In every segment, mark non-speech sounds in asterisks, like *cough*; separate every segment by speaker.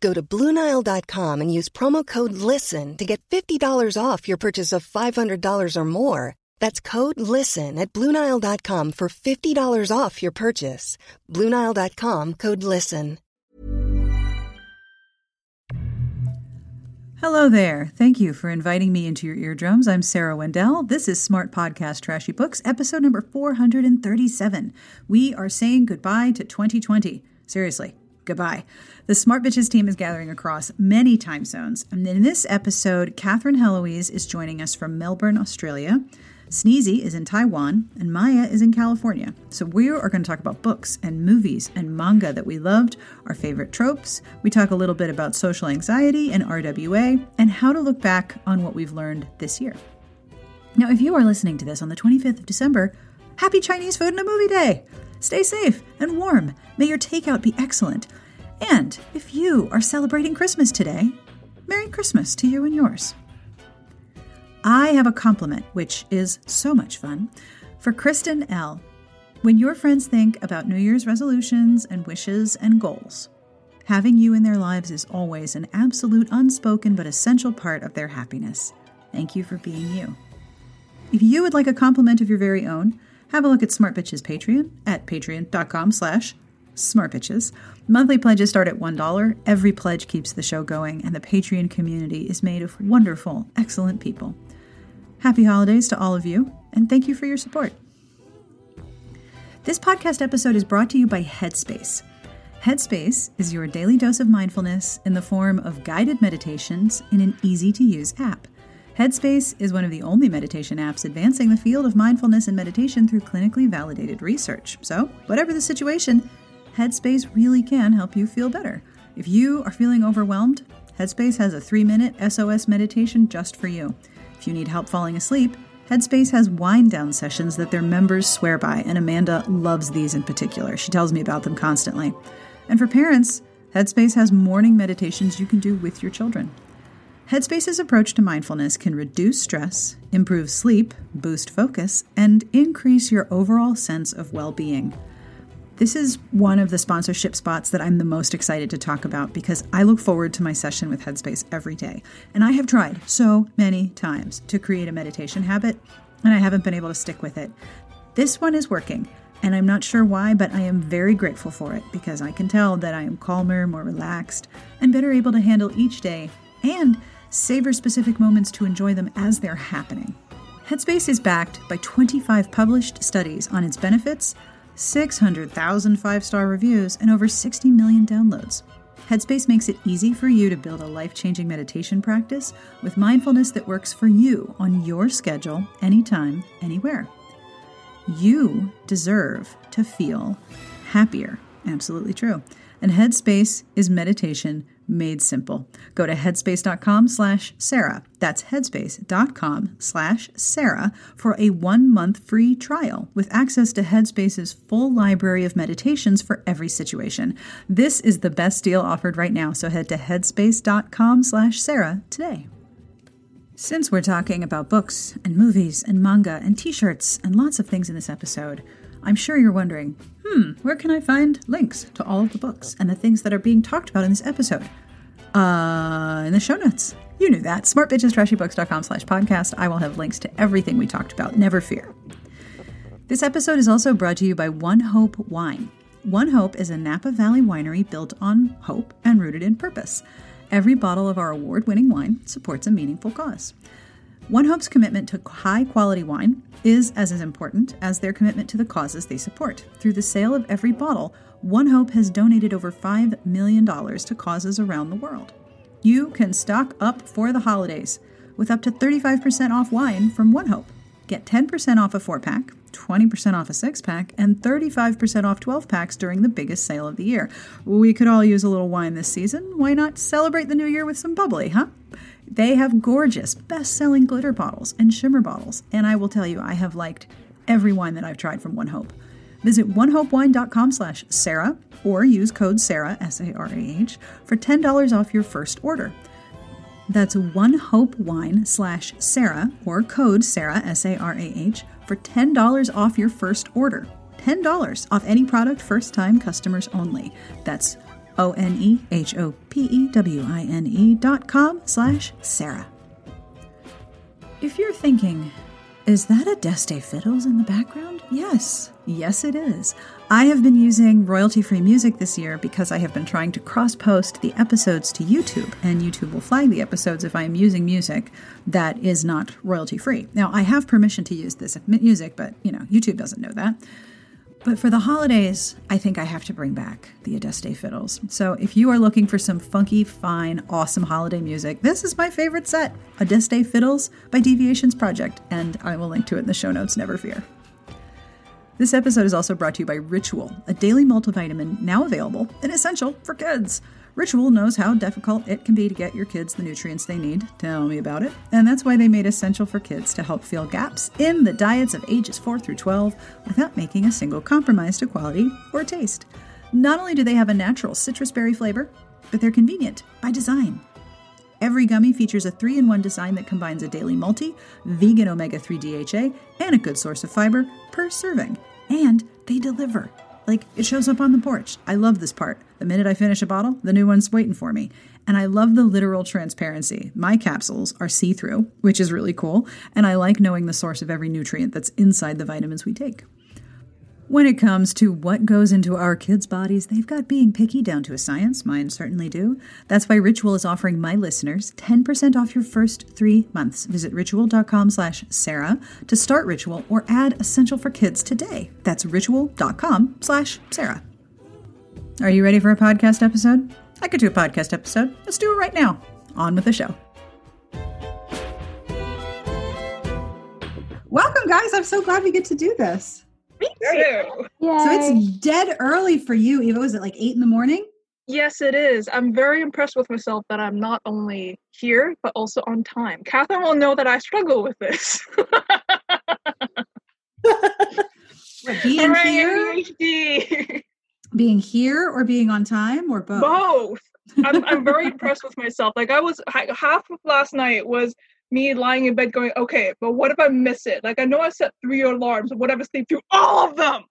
Speaker 1: Go to Bluenile.com and use promo code LISTEN to get $50 off your purchase of $500 or more. That's code LISTEN at Bluenile.com for $50 off your purchase. Bluenile.com code LISTEN.
Speaker 2: Hello there. Thank you for inviting me into your eardrums. I'm Sarah Wendell. This is Smart Podcast Trashy Books, episode number 437. We are saying goodbye to 2020. Seriously, goodbye. The Smart Bitches team is gathering across many time zones. And in this episode, Catherine Heloise is joining us from Melbourne, Australia. Sneezy is in Taiwan, and Maya is in California. So we are going to talk about books and movies and manga that we loved, our favorite tropes. We talk a little bit about social anxiety and RWA, and how to look back on what we've learned this year. Now, if you are listening to this on the 25th of December, happy Chinese food and a movie day! Stay safe and warm. May your takeout be excellent. And if you are celebrating Christmas today, Merry Christmas to you and yours. I have a compliment, which is so much fun, for Kristen L. When your friends think about New Year's resolutions and wishes and goals, having you in their lives is always an absolute unspoken but essential part of their happiness. Thank you for being you. If you would like a compliment of your very own, have a look at Smart Bitches Patreon at patreon.com slash smartbitches. Monthly pledges start at $1. Every pledge keeps the show going, and the Patreon community is made of wonderful, excellent people. Happy holidays to all of you, and thank you for your support. This podcast episode is brought to you by Headspace. Headspace is your daily dose of mindfulness in the form of guided meditations in an easy to use app. Headspace is one of the only meditation apps advancing the field of mindfulness and meditation through clinically validated research. So, whatever the situation, Headspace really can help you feel better. If you are feeling overwhelmed, Headspace has a three minute SOS meditation just for you. If you need help falling asleep, Headspace has wind down sessions that their members swear by, and Amanda loves these in particular. She tells me about them constantly. And for parents, Headspace has morning meditations you can do with your children. Headspace's approach to mindfulness can reduce stress, improve sleep, boost focus, and increase your overall sense of well being. This is one of the sponsorship spots that I'm the most excited to talk about because I look forward to my session with Headspace every day. And I have tried so many times to create a meditation habit, and I haven't been able to stick with it. This one is working, and I'm not sure why, but I am very grateful for it because I can tell that I am calmer, more relaxed, and better able to handle each day and savor specific moments to enjoy them as they're happening. Headspace is backed by 25 published studies on its benefits 600,000 five star reviews, and over 60 million downloads. Headspace makes it easy for you to build a life changing meditation practice with mindfulness that works for you on your schedule, anytime, anywhere. You deserve to feel happier. Absolutely true. And Headspace is meditation made simple. Go to headspace.com slash Sarah. That's headspace.com slash Sarah for a one month free trial with access to Headspace's full library of meditations for every situation. This is the best deal offered right now, so head to headspace.com slash Sarah today. Since we're talking about books and movies and manga and t shirts and lots of things in this episode, I'm sure you're wondering, hmm, where can I find links to all of the books and the things that are being talked about in this episode? Uh, in the show notes. You knew that. smartbitchestrashybooks.com slash podcast. I will have links to everything we talked about. Never fear. This episode is also brought to you by One Hope Wine. One Hope is a Napa Valley winery built on hope and rooted in purpose. Every bottle of our award winning wine supports a meaningful cause. One Hope's commitment to high quality wine is as important as their commitment to the causes they support. Through the sale of every bottle, One Hope has donated over $5 million to causes around the world. You can stock up for the holidays with up to 35% off wine from One Hope. Get 10% off a four pack, 20% off a six pack, and 35% off 12 packs during the biggest sale of the year. We could all use a little wine this season. Why not celebrate the new year with some bubbly, huh? They have gorgeous, best selling glitter bottles and shimmer bottles, and I will tell you, I have liked every wine that I've tried from One Hope. Visit onehopewine.com slash Sarah or use code Sarah, S A R A H, for $10 off your first order. That's onehopewine slash Sarah or code Sarah, S A R A H, for $10 off your first order. $10 off any product, first time customers only. That's O N E H O P E W I N E dot com slash Sarah. If you're thinking, is that Adeste Fideles in the background? Yes, yes, it is. I have been using royalty free music this year because I have been trying to cross post the episodes to YouTube, and YouTube will flag the episodes if I am using music that is not royalty free. Now, I have permission to use this music, but you know, YouTube doesn't know that. But for the holidays, I think I have to bring back the Adeste Fideles. So if you are looking for some funky, fine, awesome holiday music, this is my favorite set Adeste Fideles by Deviations Project, and I will link to it in the show notes, never fear. This episode is also brought to you by Ritual, a daily multivitamin now available and essential for kids. Ritual knows how difficult it can be to get your kids the nutrients they need. Tell me about it. And that's why they made Essential for Kids to help fill gaps in the diets of ages 4 through 12 without making a single compromise to quality or taste. Not only do they have a natural citrus berry flavor, but they're convenient by design. Every gummy features a 3 in 1 design that combines a daily multi, vegan omega 3 DHA, and a good source of fiber per serving. And they deliver. Like it shows up on the porch. I love this part. The minute I finish a bottle, the new one's waiting for me. And I love the literal transparency. My capsules are see through, which is really cool. And I like knowing the source of every nutrient that's inside the vitamins we take. When it comes to what goes into our kids' bodies, they've got being picky down to a science. Mine certainly do. That's why Ritual is offering my listeners 10% off your first three months. Visit ritual.com slash Sarah to start Ritual or add Essential for Kids today. That's ritual.com slash Sarah. Are you ready for a podcast episode? I could do a podcast episode. Let's do it right now. On with the show. Welcome, guys. I'm so glad we get to do this.
Speaker 3: Me *laughs* too.
Speaker 2: So it's dead early for you, Eva. Was it like eight in the morning?
Speaker 3: Yes, it is. I'm very impressed with myself that I'm not only here, but also on time. Catherine will know that I struggle with this.
Speaker 2: What, being here,
Speaker 3: ADHD.
Speaker 2: being here, or being on time, or both?
Speaker 3: Both. I'm, I'm very impressed with myself. Like I was ha- half of last night was me lying in bed going, okay, but what if I miss it? Like I know I set three alarms, but what if I sleep through all of them?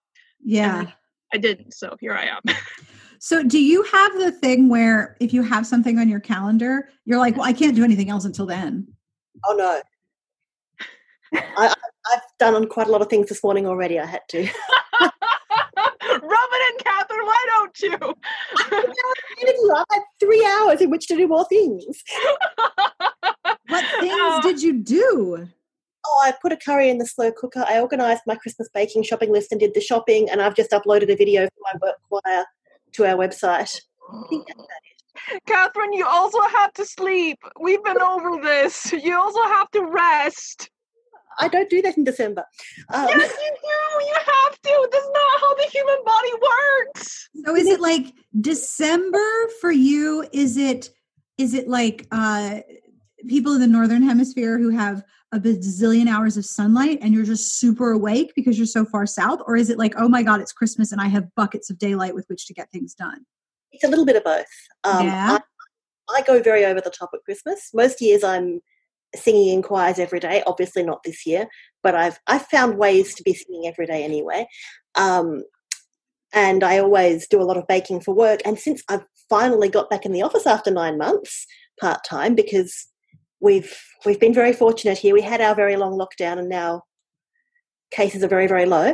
Speaker 2: Yeah.
Speaker 3: I didn't, so here I am. *laughs*
Speaker 2: So, do you have the thing where if you have something on your calendar, you're like, well, I can't do anything else until then?
Speaker 4: Oh no. I, I- I've done on quite a lot of things this morning already. I had to.
Speaker 3: Rub it in, Catherine. Why don't you?
Speaker 4: I had three hours in which to do more things. *laughs*
Speaker 2: What *laughs* things
Speaker 3: Oh.
Speaker 2: did you do?
Speaker 4: Oh, I put a curry in the slow cooker. I organised my Christmas baking shopping list and did the shopping, and I've just uploaded a video from my work choir to our website. I think that's about it. *gasps*
Speaker 3: Catherine, you also have to sleep. We've been over this. You also have to rest.
Speaker 4: I don't do that in December. Um,
Speaker 3: yes, you do. You have to. That's not how the human body works.
Speaker 2: So, is it like December for you? Is it is it like uh, people in the northern hemisphere who have a bazillion hours of sunlight and you're just super awake because you're so far south, or is it like, oh my god, it's Christmas and I have buckets of daylight with which to get things done?
Speaker 4: It's a little bit of both. Um,
Speaker 2: Yeah.
Speaker 4: I, I go very over the top at Christmas. Most years I'm singing in choirs every day. Obviously not this year, but I've I've found ways to be singing every day anyway. Um, and I always do a lot of baking for work. And since I've finally got back in the office after nine months, part time, because we've we've been very fortunate here. We had our very long lockdown, and now cases are very very low.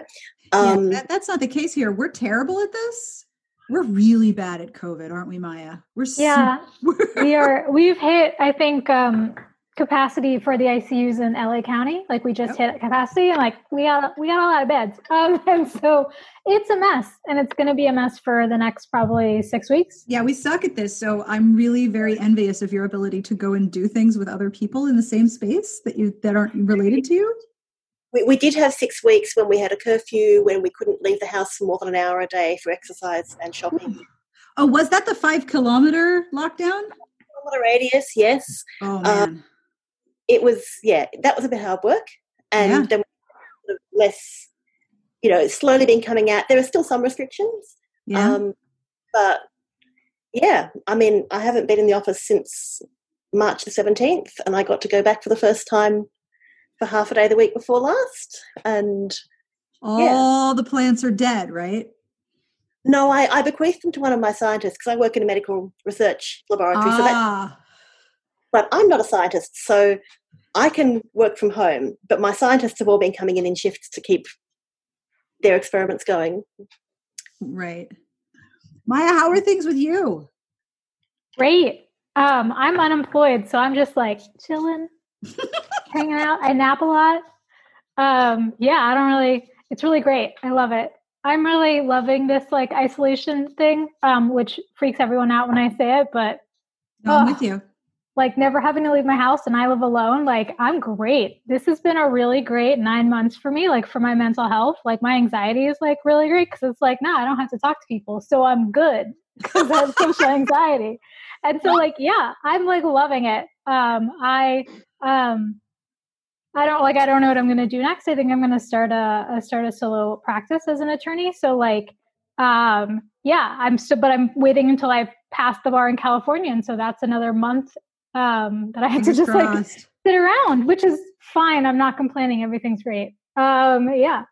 Speaker 2: Um, yeah, that, that's not the case here. We're terrible at this. We're really bad at COVID, aren't we, Maya? We're
Speaker 5: yeah, *laughs* we are. We've hit. I think um, capacity for the ICUs in LA County. Like we just yep. hit capacity, and like we got we got a lot of beds, *laughs* um, and so it's a mess, and it's going to be a mess for the next probably six weeks.
Speaker 2: Yeah, we suck at this, so I'm really very envious of your ability to go and do things with other people in the same space that you that aren't related to you.
Speaker 4: We, we did have six weeks when we had a curfew, when we couldn't leave the house for more than an hour a day for exercise and shopping.
Speaker 2: Oh, was that the five kilometer lockdown?
Speaker 4: Kilometer radius, yes.
Speaker 2: Oh man. Um,
Speaker 4: it was yeah that was a bit hard work and yeah. then less you know slowly been coming out there are still some restrictions
Speaker 2: yeah. Um,
Speaker 4: but yeah i mean i haven't been in the office since march the 17th and i got to go back for the first time for half a day the week before last and
Speaker 2: all yeah. the plants are dead right
Speaker 4: no I, I bequeathed them to one of my scientists because i work in a medical research laboratory ah. so that ah. But I'm not a scientist, so I can work from home. But my scientists have all been coming in in shifts to keep their experiments going.
Speaker 2: Right. Maya, how are things with you?
Speaker 5: Great. Um, I'm unemployed, so I'm just like chilling, *laughs* hanging out. I nap a lot. Um, yeah, I don't really. It's really great. I love it. I'm really loving this like isolation thing, um, which freaks everyone out when I say it, but
Speaker 2: no, I'm with you
Speaker 5: like never having to leave my house and I live alone, like I'm great. This has been a really great nine months for me, like for my mental health. Like my anxiety is like really great because it's like, no, nah, I don't have to talk to people. So I'm good *laughs* because I have social anxiety. And so like, yeah, I'm like loving it. Um, I um I don't like I don't know what I'm gonna do next. I think I'm gonna start a, a start a solo practice as an attorney. So like um yeah, I'm still but I'm waiting until I pass the bar in California. And so that's another month um, that I had Fingers to just crossed. like sit around, which is fine. I'm not complaining. Everything's great. Um, yeah.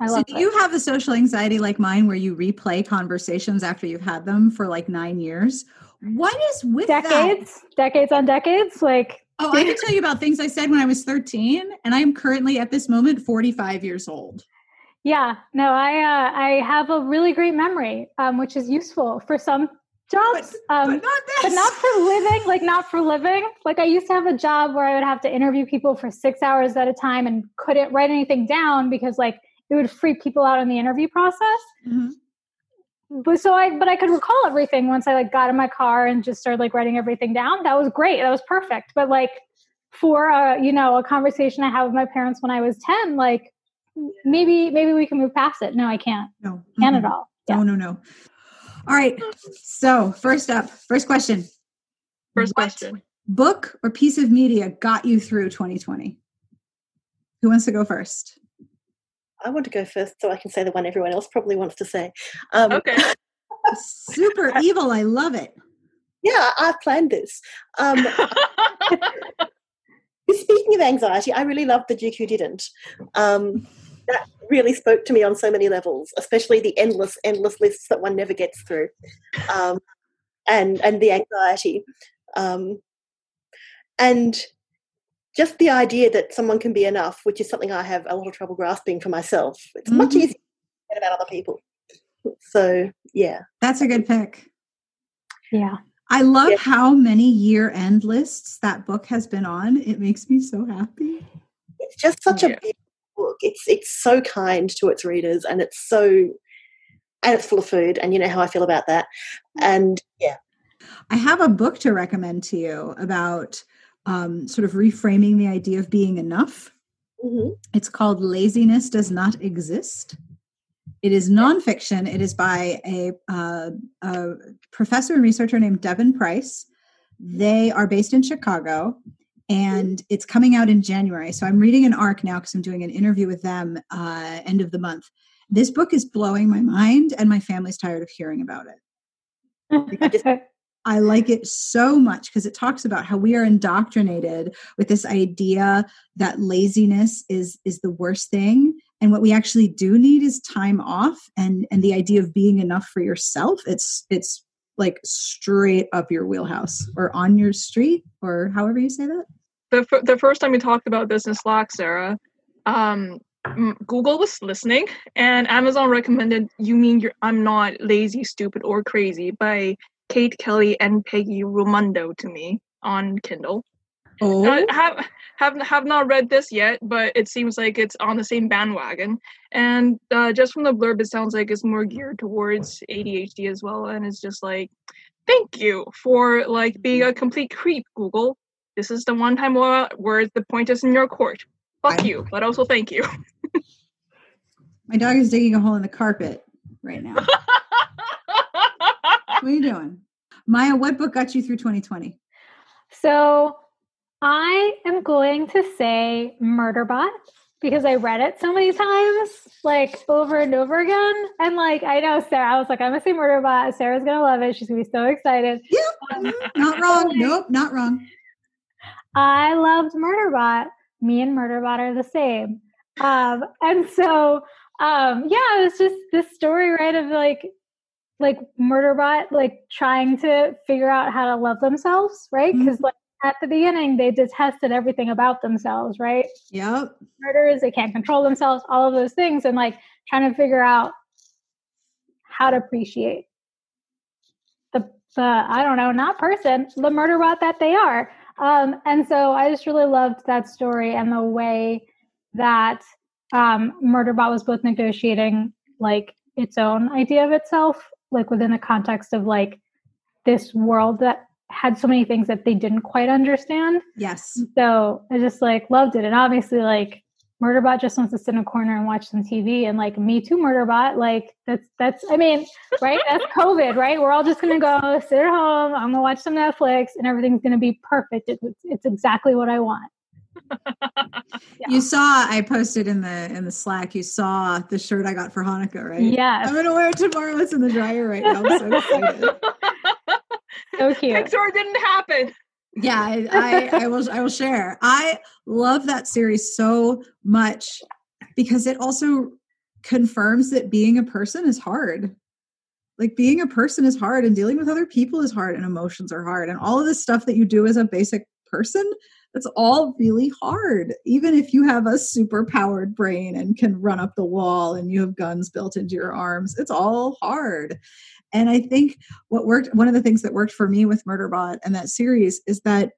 Speaker 2: I so do it. you have a social anxiety like mine where you replay conversations after you've had them for like nine years? What is with
Speaker 5: decades,
Speaker 2: that?
Speaker 5: decades on decades? Like,
Speaker 2: oh, I can tell you about things I said when I was 13, and I am currently at this moment 45 years old.
Speaker 5: Yeah, no, I uh, I have a really great memory, um, which is useful for some jobs
Speaker 2: but, um, but, not
Speaker 5: but, not for living like not for living. Like i used to have a job where i would have to interview people for six hours at a time and couldn't write anything down because like it would freak people out in the interview process. Mm-hmm. but so i but i could recall everything once i like got in my car and just started like writing everything down. That was great. That was perfect. But like for a you know a conversation i had with my parents when i was 10 like maybe maybe we can move past it. No i can't.
Speaker 2: No.
Speaker 5: Can't mm-hmm. at all.
Speaker 2: Yeah. no no no all right. So, first up, first question.
Speaker 3: First what question.
Speaker 2: Book or piece of media got you through 2020? Who wants to go first?
Speaker 4: I want to go first so I can say the one everyone else probably wants to say. Um,
Speaker 3: okay. *laughs* *laughs*
Speaker 2: Super evil. I love it.
Speaker 4: Yeah, I planned this. Um, *laughs* speaking of anxiety, I really loved The Duke Who Didn't. Um, that really spoke to me on so many levels, especially the endless, endless lists that one never gets through, um, and and the anxiety, um, and just the idea that someone can be enough, which is something I have a lot of trouble grasping for myself. It's mm-hmm. much easier about other people. So yeah,
Speaker 2: that's a good pick.
Speaker 5: Yeah.
Speaker 2: I love yeah. how many year end lists that book has been on. It makes me so happy.
Speaker 4: It's just such yeah. a book. It's it's so kind to its readers, and it's so and it's full of food, and you know how I feel about that. And yeah,
Speaker 2: I have a book to recommend to you about um, sort of reframing the idea of being enough. Mm-hmm. It's called Laziness Does Not Exist. It is nonfiction. It is by a, uh, a professor and researcher named Devon Price. They are based in Chicago and it's coming out in January. So I'm reading an arc now because I'm doing an interview with them uh, end of the month. This book is blowing my mind, and my family's tired of hearing about it. *laughs* I like it so much because it talks about how we are indoctrinated with this idea that laziness is is the worst thing and what we actually do need is time off and and the idea of being enough for yourself it's it's like straight up your wheelhouse or on your street or however you say that
Speaker 3: the, f- the first time we talked about this in slack sarah um, google was listening and amazon recommended you mean you're i'm not lazy stupid or crazy by kate kelly and peggy Ramundo to me on kindle
Speaker 2: oh
Speaker 3: I have have have not read this yet, but it seems like it's on the same bandwagon. And uh, just from the blurb, it sounds like it's more geared towards ADHD as well. And it's just like, thank you for like being a complete creep, Google. This is the one time where the point is in your court. Fuck you, but also thank you. *laughs*
Speaker 2: My dog is digging a hole in the carpet right now. *laughs* what are you doing? Maya, what book got you through 2020?
Speaker 5: So I am going to say Murderbot because I read it so many times, like over and over again. And like I know Sarah, I was like, I'm gonna say Murderbot. Sarah's gonna love it. She's gonna be so excited.
Speaker 2: Yeah, um, not wrong. nope, not wrong.
Speaker 5: I loved Murderbot. Me and Murderbot are the same. Um, and so um, yeah, it was just this story, right, of like like Murderbot like trying to figure out how to love themselves, right? Because mm-hmm. like at the beginning they detested everything about themselves, right?
Speaker 2: Yep.
Speaker 5: Murders, they can't control themselves, all of those things, and like trying to figure out how to appreciate the the I don't know, not person, the murderbot that they are. Um, and so I just really loved that story and the way that um, Murderbot was both negotiating like its own idea of itself, like within the context of like this world that had so many things that they didn't quite understand.
Speaker 2: Yes.
Speaker 5: So I just like loved it. And obviously like Murderbot just wants to sit in a corner and watch some TV and like me too, Murderbot. Like that's that's I mean, right? That's *laughs* COVID, right? We're all just gonna go sit at home, I'm gonna watch some Netflix and everything's gonna be perfect. It's it's exactly what I want. *laughs*
Speaker 2: yeah. You saw I posted in the in the Slack. You saw the shirt I got for Hanukkah, right?
Speaker 5: Yeah,
Speaker 2: I'm gonna wear it tomorrow. It's in the dryer right now. I'm so *laughs* excited.
Speaker 5: so cute.
Speaker 3: Pixar didn't happen.
Speaker 2: Yeah, I, I, I will. I will share. I love that series so much because it also confirms that being a person is hard. Like being a person is hard, and dealing with other people is hard, and emotions are hard, and all of this stuff that you do as a basic person that's all really hard even if you have a super powered brain and can run up the wall and you have guns built into your arms it's all hard and I think what worked, one of the things that worked for me with Murderbot and that series is that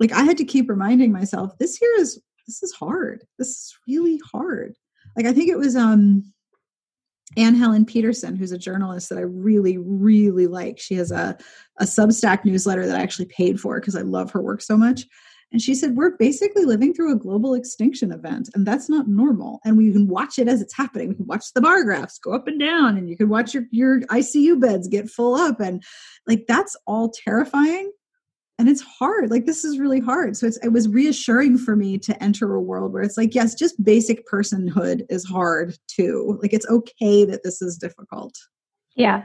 Speaker 2: like I had to keep reminding myself, this here is this is hard. This is really hard. Like I think it was um Anne Helen Petersen, who's a journalist that I really, really like. She has a, a Substack newsletter that I actually paid for because I love her work so much. And she said, We're basically living through a global extinction event, and that's not normal. And we can watch it as it's happening. We can watch the bar graphs go up and down, and you can watch your, your ICU beds get full up. And like, that's all terrifying. And it's hard. Like, this is really hard. So it was reassuring for me to enter a world where it's like, yes, just basic personhood is hard too. Like, it's okay that this is difficult.
Speaker 5: Yeah.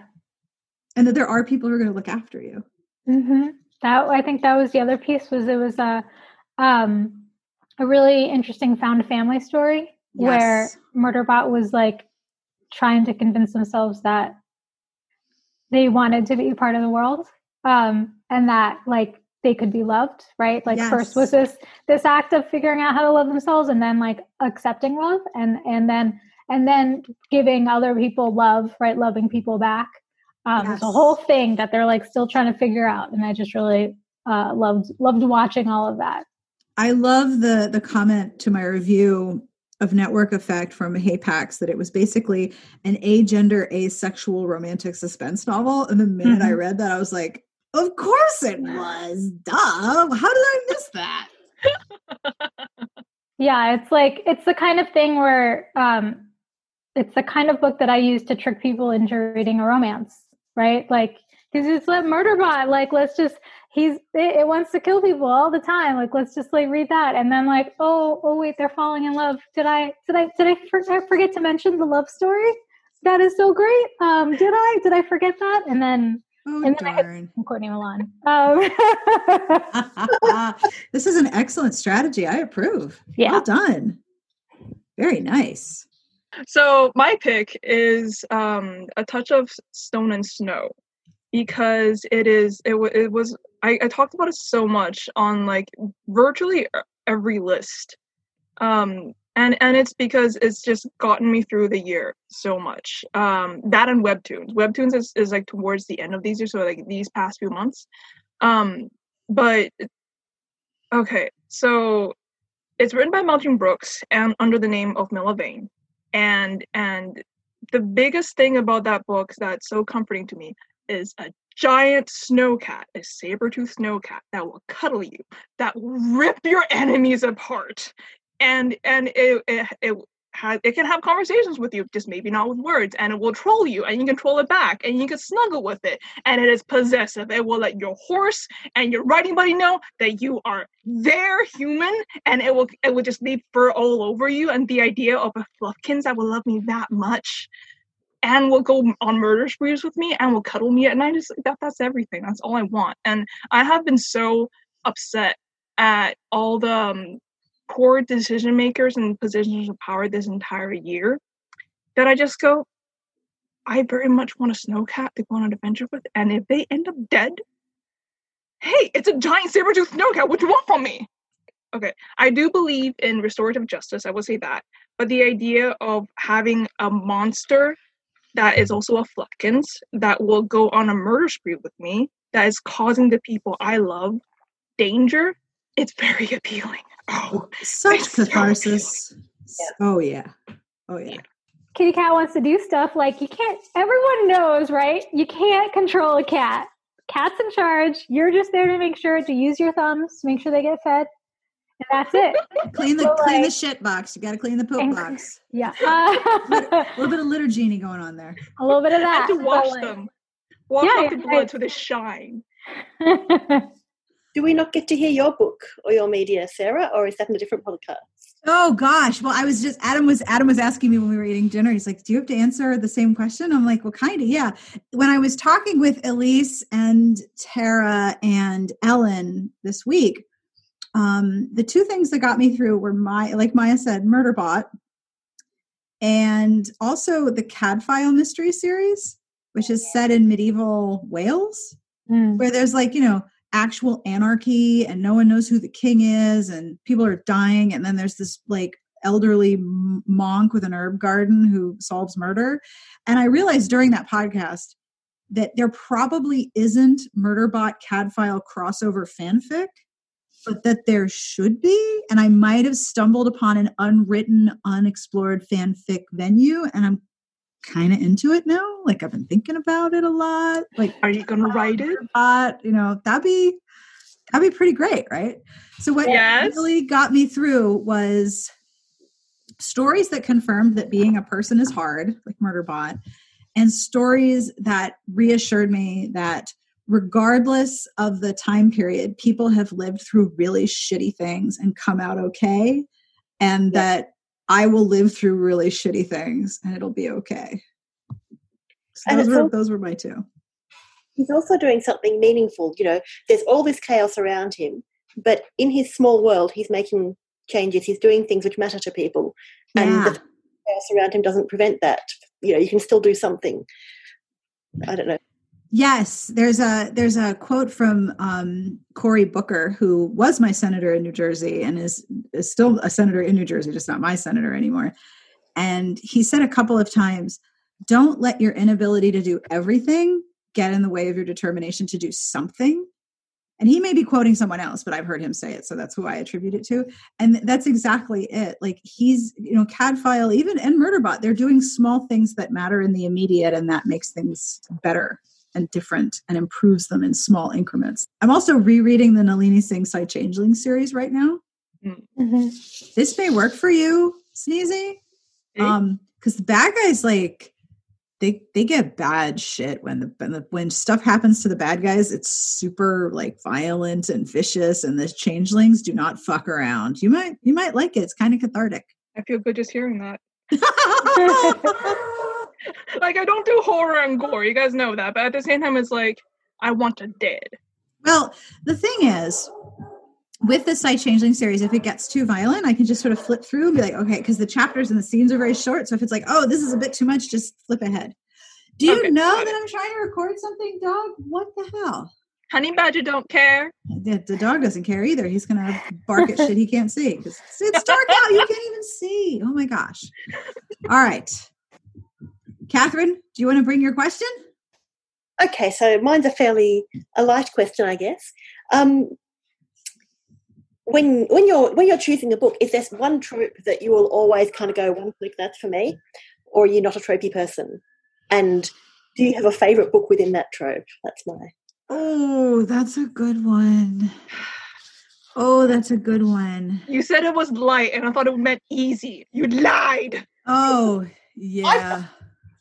Speaker 2: And that there are people who are going to look after you.
Speaker 5: Mm-hmm that I think that was the other piece was it was a um, a really interesting found family story yes. where Murderbot was like trying to convince themselves that they wanted to be part of the world um, and that like they could be loved right like yes. first was this this act of figuring out how to love themselves and then like accepting love and and then and then giving other people love right loving people back um, yes. It's a whole thing that they're like still trying to figure out, and I just really uh, loved loved watching all of that.
Speaker 2: I love the the comment to my review of Network Effect from Haypax that it was basically an agender asexual romantic suspense novel. And the minute mm-hmm. I read that, I was like, "Of course it was! Duh! How did I miss that?" *laughs*
Speaker 5: yeah, it's like it's the kind of thing where um, it's the kind of book that I use to trick people into reading a romance right? Like, because it's a murder bot. Like, let's just he's it, it, wants to kill people all the time. Like, let's just like read that, and then like, oh, oh wait, they're falling in love. Did I did I did I, for, I forget to mention the love story? That is so great. Um, did I did I forget that? And then
Speaker 2: Oh, and then darn.
Speaker 5: I Courtney Milan. Um. *laughs* *laughs*
Speaker 2: this is an excellent strategy. I approve.
Speaker 5: Yeah.
Speaker 2: Well done. Very nice.
Speaker 3: So my pick is um, a touch of stone and snow because it is it, w- it was I, I talked about it so much on like virtually every list um and and it's because it's just gotten me through the year so much um that and webtoons. Webtoons is, is like towards the end of these years so like these past few months um but okay so it's written by Meljean Brooks and under the name of Milla Vane and and the biggest thing about that book that's so comforting to me is a giant snowcat, a saber-toothed snowcat that will cuddle you, that will rip your enemies apart. And and it it, it has it can have conversations with you, just maybe not with words, and it will troll you, and you can troll it back, and you can snuggle with it, and it is possessive. It will let your horse and your riding buddy know that you are their human, and it will it will just leave fur all over you. And the idea of a fluffkins that will love me that much and will go on murder sprees with me and will cuddle me at night is that that's everything that's all i want and i have been so upset at all the um, poor decision makers and positions of power this entire year that i just go i very much want a snowcat to go on an adventure with and if they end up dead hey it's a giant saber-toothed snowcat what do you want from me okay i do believe in restorative justice i will say that but the idea of having a monster that is also a Fluffkins that will go on a murder spree with me that is causing the people I love danger. It's very *laughs* appealing. Oh,
Speaker 2: Such
Speaker 3: it's so
Speaker 2: catharsis. Oh yeah. Oh yeah.
Speaker 5: Kitty cat wants to do stuff like you can't. Everyone knows, right? You can't control a cat. Cat's in charge. You're just there to make sure to use your thumbs to make sure they get fed, and that's it.
Speaker 2: Clean the
Speaker 5: So,
Speaker 2: clean the shit box. You got to clean the poop
Speaker 5: And-
Speaker 2: box.
Speaker 5: Yeah, *laughs*
Speaker 2: A
Speaker 5: uh, *laughs*
Speaker 2: little bit of litter genie going on there.
Speaker 5: a little bit of
Speaker 3: and
Speaker 5: that.
Speaker 3: to
Speaker 5: So,
Speaker 3: wash
Speaker 5: like-
Speaker 3: them. Wash
Speaker 5: Yeah,
Speaker 3: off the
Speaker 5: yeah,
Speaker 3: blood
Speaker 5: I-
Speaker 3: so they shine. *laughs*
Speaker 4: Do we not get to hear your book or your media, Sarah, or is that in a different podcast?
Speaker 2: Oh gosh. Well, I was just Adam was Adam was asking me when we were eating dinner. He's like, "Do you have to answer the same question?" I'm like, "Well, kind of, yeah." When I was talking with Elise and Tara and Ellen this week, um, the two things that got me through were my, like Maya said, Murderbot, and also the Cadfael mystery series, which is set in medieval Wales
Speaker 5: Mm.
Speaker 2: where there's like you know actual anarchy and no one knows who the king is and people are dying. And then there's this like elderly monk with an herb garden who solves murder. And i realized during that podcast that there probably isn't murderbot Cadfael crossover fanfic but that there should be. And i might have stumbled upon an unwritten unexplored fanfic venue. And i'm kind of into it now like i've been thinking about it a lot like
Speaker 3: Are you gonna write it?
Speaker 2: pot, you know, that'd be that'd be pretty great, right? So what
Speaker 3: Yes.
Speaker 2: really got me through was stories that confirmed that being a person is hard, like Murderbot, and stories that reassured me that regardless of the time period, people have lived through really shitty things and come out okay, and that I will live through really shitty things and it'll be okay. So those were
Speaker 4: al-
Speaker 2: those were my two.
Speaker 4: He's also doing something meaningful. You know, there's all this chaos around him, but in his small world, he's making changes. He's doing things which matter to people, and
Speaker 2: Yeah.
Speaker 4: the chaos around him doesn't prevent that. You know, you can still do something. I don't know.
Speaker 2: Yes, there's a there's a quote from um, Cory Booker, who was my senator in New Jersey and is, is still a senator in New Jersey, just not my senator anymore. And he said a couple of times, "Don't let your inability to do everything get in the way of your determination to do something." And he may be quoting someone else, but I've heard him say it, so that's who I attribute it to. And that's exactly it. Like he's, you know, Cadfael, even and Murderbot, they're doing small things that matter in the immediate, and that makes things better and different and improves them in small increments. I'm also rereading the Nalini Singh Psy-Changeling series right now.
Speaker 5: Mhm.
Speaker 2: This may work for you, Sneezy. Um, because the bad guys like they they get bad shit when the, when the when stuff happens to the bad guys. It's super like violent and vicious, and the changelings do not fuck around. You might you might like it. It's kind of cathartic.
Speaker 3: I feel good just hearing that. *laughs* *laughs* like I don't do horror and gore, you guys know that, but at the same time, it's like I want a dead.
Speaker 2: Well, the thing is, with the Psy-Changeling series, if it gets too violent, I can just sort of flip through and be like, okay, because the chapters and the scenes are very short. So if it's like, oh, this is a bit too much, just flip ahead. Do you
Speaker 3: Okay,
Speaker 2: know that I'm trying to record something, dog? What the hell?
Speaker 3: Honey Badger don't care.
Speaker 2: The, the dog doesn't care either. He's gonna bark at shit he can't see because it's, it's dark out. You can't even see. Oh my gosh! All right, Catherine, do you want to bring your question?
Speaker 4: Okay, so mine's a fairly a light question, I guess. Um, when when you're when you're choosing a book, is there one trope that you will always kind of go one click that's for me, or are you not a tropey person? And do you have a favorite book within that trope? That's my
Speaker 2: Oh, that's a good one. Oh, that's a good one.
Speaker 3: You said it was light, and I thought it meant easy. You lied.
Speaker 2: Oh, *laughs* yeah.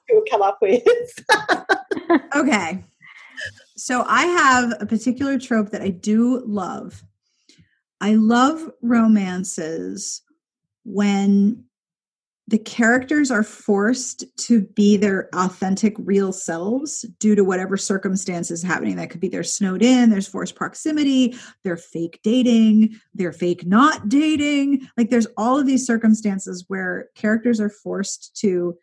Speaker 4: To come up with. *laughs*
Speaker 2: Okay. So I have a particular trope that I do love. I love romances when the characters are forced to be their authentic real selves due to whatever circumstances happening that could be they're snowed in there's forced proximity they're fake dating they're fake not dating like there's all of these circumstances where characters are forced to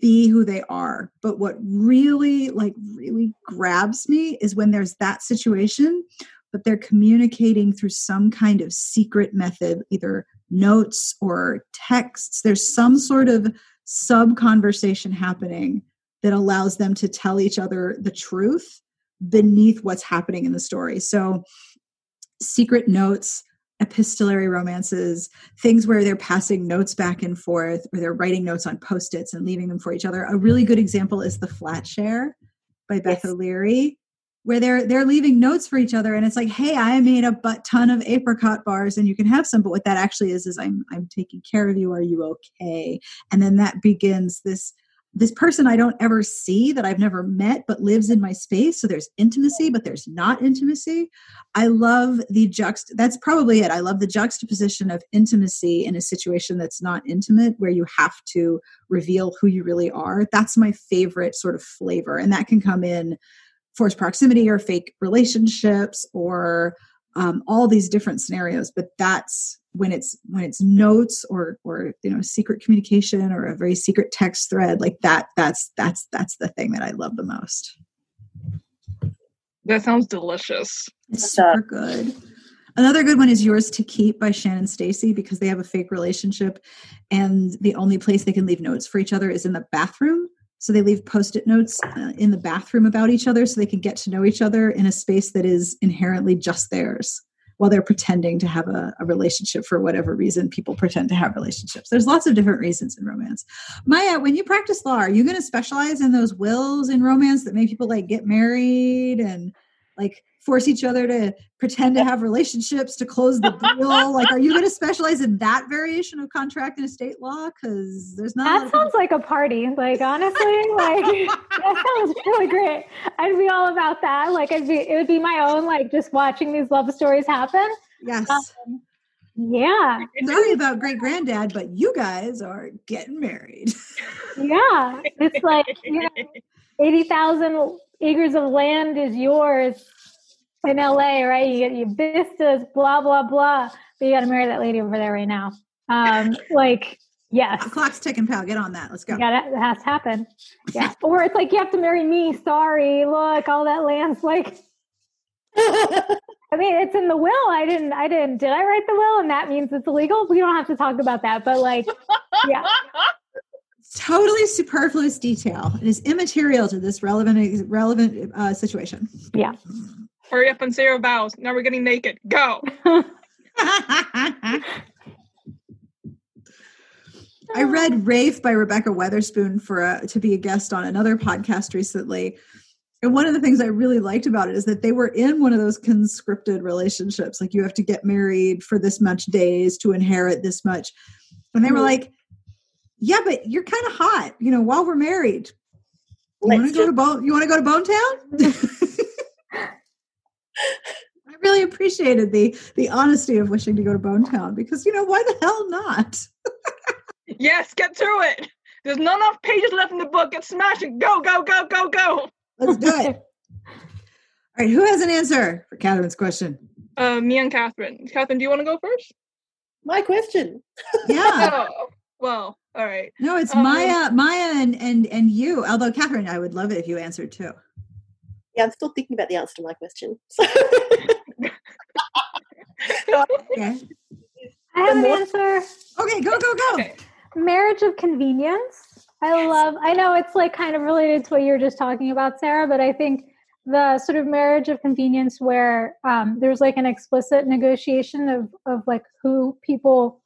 Speaker 2: be who they are. But what really like really grabs me is when there's that situation but they're communicating through some kind of secret method either notes or texts. There's some sort of sub conversation happening that allows them to tell each other the truth beneath what's happening in the story. So secret notes epistolary romances things where they're passing notes back and forth or they're writing notes on post-its and leaving them for each other. A really good example is the flat share by beth
Speaker 4: Yes.
Speaker 2: o'leary where they're they're leaving notes for each other and it's like hey i made a butt ton of apricot bars and you can have some but what that actually is is i'm i'm taking care of you. Are you okay? And then that begins this this person i don't ever see that i've never met but lives in my space. So there's intimacy but there's not intimacy. I love the juxt that's probably it. I love the juxtaposition of intimacy in a situation that's not intimate where you have to reveal who you really are. That's my favorite sort of flavor and that can come in forced proximity or fake relationships or um, all these different scenarios but that's when it's when it's notes or or you know secret communication or a very secret text thread like that that's that's that's the thing that i love the most.
Speaker 3: That sounds delicious.
Speaker 2: it's
Speaker 4: Love
Speaker 2: super good. Another good one is yours to keep by shannon stacy because they have a fake relationship and the only place they can leave notes for each other is in the bathroom so they leave post-it notes uh, in the bathroom about each other so they can get to know each other in a space that is inherently just theirs while they're pretending to have a, a relationship for whatever reason. People pretend to have relationships. There's lots of different reasons in romance. Maya when you practice law are you going to specialize in those wills in romance that make people like get married and like force each other to pretend to have relationships to close the deal *laughs* like are you going to specialize in that variation of contract and estate law because there's not
Speaker 5: That
Speaker 2: people-
Speaker 5: sounds like a party. Like honestly, like *laughs* that sounds really great. I'd be all about that. Like I'd be, it would be my own. Like just watching these love stories happen.
Speaker 2: yes
Speaker 5: Um, yeah,
Speaker 2: sorry about great granddad but you guys are getting married
Speaker 5: yeah. It's like you know, *laughs* eighty thousand acres of land is yours in LA, right? You get your vistas, blah blah blah. But you got to marry that lady over there right now. Um, like yes.
Speaker 2: the clock's ticking pal get on that let's go
Speaker 5: Yeah, gotta, it has to happen. Yeah. *laughs* or it's like, you have to marry me. Sorry. Look, all that land's like, *laughs* I mean, it's in the will. I didn't, I didn't, did I write the will? And that means it's illegal. We don't have to talk about that. But like, yeah. *laughs*
Speaker 2: totally superfluous detail it is immaterial to this relevant relevant uh, situation
Speaker 5: Yeah.
Speaker 3: Hurry up and say your vows. Now we're getting naked. Go. *laughs*
Speaker 2: I read Rafe by Rebekah Weatherspoon for a, to be a guest on another podcast recently. And one of the things I really liked about it is that they were in one of those conscripted relationships. Like you have to get married for this much days to inherit this much. And they were
Speaker 4: Mhm.
Speaker 2: like, yeah, but you're kind of hot, you know, while we're married. You want
Speaker 4: Let's
Speaker 2: to go to Bone? You want to go to Bone Town? *laughs* I really appreciated the the honesty of wishing to go to Bone Town because you know why the hell not? *laughs*
Speaker 3: Yes, get through it. There's not enough pages left in the book. Get smashing. Go, go, go, go, go.
Speaker 2: Let's do it. *laughs* All right, who has an answer for Catherine's question?
Speaker 3: uh, me and Catherine. Catherine, do you want to go first?
Speaker 4: My question.
Speaker 2: Yeah.
Speaker 3: Oh, well, all right.
Speaker 2: No, it's
Speaker 3: Um,
Speaker 2: Maya, Maya, and and and you. Although Catherine, I would love it if you answered too.
Speaker 4: Yeah, I'm still thinking about the answer to my question. So *laughs* So
Speaker 2: Okay.
Speaker 5: I have an answer.
Speaker 2: Okay, go go go.
Speaker 3: Okay.
Speaker 5: Marriage of convenience. I love. I know it's like kind of related to what you were just talking about, Sarah, but I think the sort of marriage of convenience where um, there's like an explicit negotiation of of like who people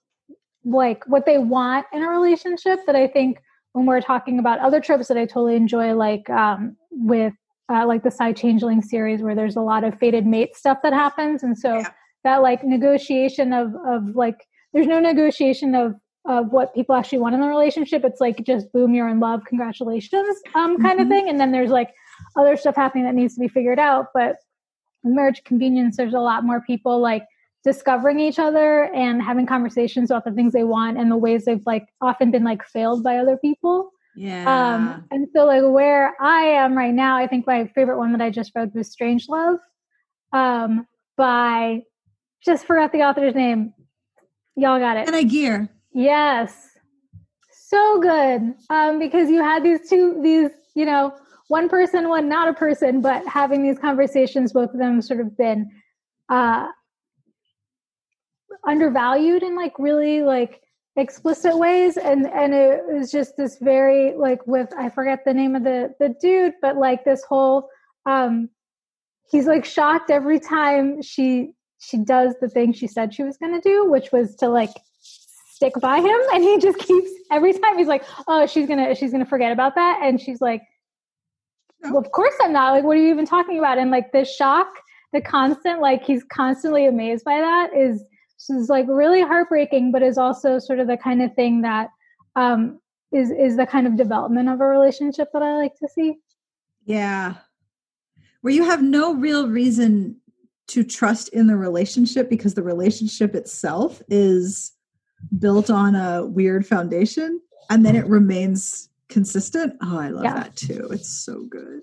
Speaker 5: like what they want in a relationship that I think when we're talking about other tropes that I totally enjoy, like um, with uh, like the Psy-Changeling series where there's a lot of fated mate stuff that happens, and so
Speaker 2: Yeah.
Speaker 5: that like negotiation of of like there's no negotiation of of what people actually want in the relationship. It's like just boom, you're in love, congratulations, um, kind of
Speaker 2: Mhm.
Speaker 5: thing. And then there's like other stuff happening that needs to be figured out. But marriage convenience, there's a lot more people like discovering each other and having conversations about the things they want and the ways they've like often been like failed by other people.
Speaker 2: Yeah.
Speaker 5: Um, and so like where I am right now, I think my favorite one that I just read was Strange Love um, by just forgot the author's name. Y'all got it.
Speaker 2: Ann Aguirre.
Speaker 5: Yes. So good. Um, because you had these two, these, you know, one person, one not a person, but having these conversations, both of them sort of been uh, undervalued in like really like explicit ways. And, and it was just this very like with, I forget the name of the, the dude, but like this whole, um, he's like shocked every time she, she does the thing she said she was going to do, which was to like stick by him *laughs* and he just keeps every time he's like oh she's gonna she's gonna forget about that and she's like well, of course i'm not like what are you even talking about and like the shock the constant like he's constantly amazed by that is is like really heartbreaking but is also sort of the kind of thing that um is is the kind of development of a relationship that i like to see
Speaker 2: Yeah. Where you have no real reason to trust in the relationship because the relationship itself is built on a weird foundation and then it remains consistent. Oh, I love
Speaker 5: Yeah.
Speaker 2: that too. It's so good.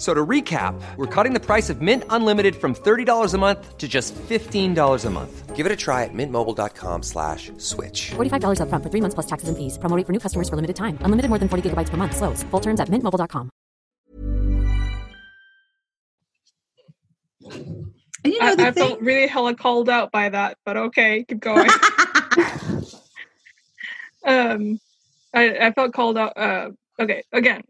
Speaker 6: F- So to recap, we're cutting the price of Mint Unlimited from $30 a month to just $15 a month. Give it a try at mintmobile.com slash switch.
Speaker 7: $45 upfront for three months plus taxes and fees. Promo for new customers for limited time. Unlimited more than 40 gigabytes per month. Slows. Full terms at mintmobile.com.
Speaker 2: And you know
Speaker 3: I,
Speaker 2: the
Speaker 3: I
Speaker 2: thing
Speaker 3: felt really hella called out by that, but okay, keep going. *laughs* um, I, I felt called out. Uh, okay, again,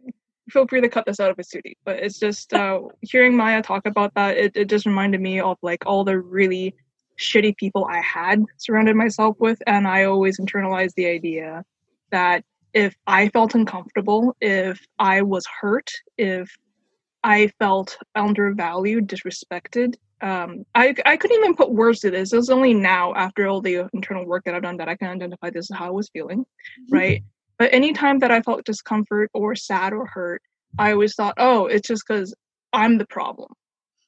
Speaker 3: feel free to cut this out if it's duty, but it's just uh, hearing Maya talk about that. It, it just reminded me of like all the really shitty people I had surrounded myself with, and I always internalized the idea that if I felt uncomfortable, if I was hurt, if I felt undervalued, disrespected. Um, I I couldn't even put words to this. It was only now, after all the internal work that I've done, that I can identify this is how I was feeling, right? But anytime that I felt discomfort or sad or hurt, I always thought, oh, it's just because I'm the problem.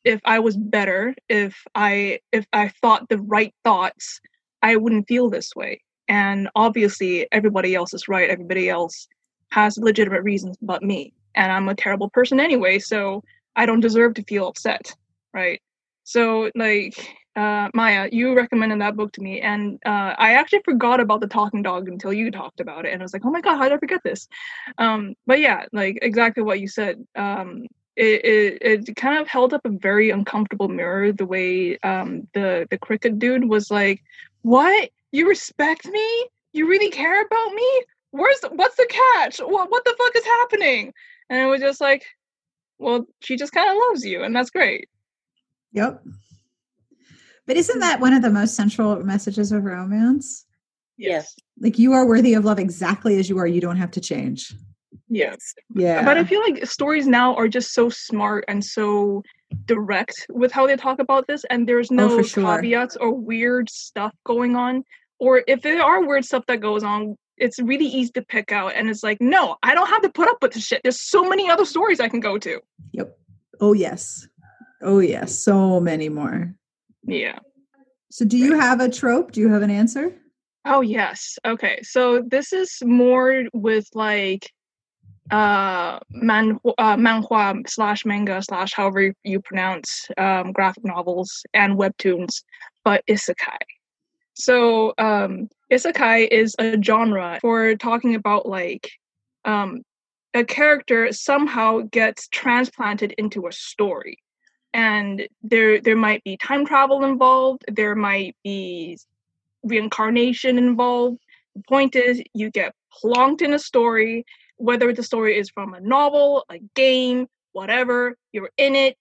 Speaker 3: If I was better, if I if I thought the right thoughts, I wouldn't feel this way. And obviously, everybody else is right. Everybody else has legitimate reasons but me and i'm a terrible person anyway so i don't deserve to feel upset right so like uh, maya you recommended that book to me and uh, i actually forgot about the talking dog until you talked about it and i was like oh my god how did i forget this? Um, but yeah like exactly what you said um, it, it, it kind of held up a very uncomfortable mirror the way um, the the cricket dude was like what? You respect me? You really care about me? Where's the, what's the catch? What, what the fuck is happening? And it was just like well, she just kind of loves you, and that's great.
Speaker 2: Yep. But isn't that one of the most central messages of romance?
Speaker 3: Yes.
Speaker 2: Like you are worthy of love exactly as you are. You don't have to change.
Speaker 3: Yes.
Speaker 2: Yeah.
Speaker 3: But I feel like stories now are just so smart and so direct with how they talk about this, and there's
Speaker 2: Oh,
Speaker 3: no
Speaker 2: for sure.
Speaker 3: caveats or weird stuff going on. Or if there are weird stuff that goes on, it's really easy to pick out. And it's like, no, I don't have to put up with this shit. There's so many other stories I can go to.
Speaker 2: Yep. Oh yes. Oh yes. So many more.
Speaker 3: Yeah.
Speaker 2: So do you have a trope? Do you have an answer?
Speaker 3: Oh yes. Okay. So this is more with like uh man uh, manhua slash manga slash however you pronounce um graphic novels and webtoons, but isekai. So um isekai is a genre for talking about like um a character somehow gets transplanted into a story and there there might be time travel involved there might be reincarnation involved. The point is you get plonked in a story whether the story is from a novel a game whatever you're in it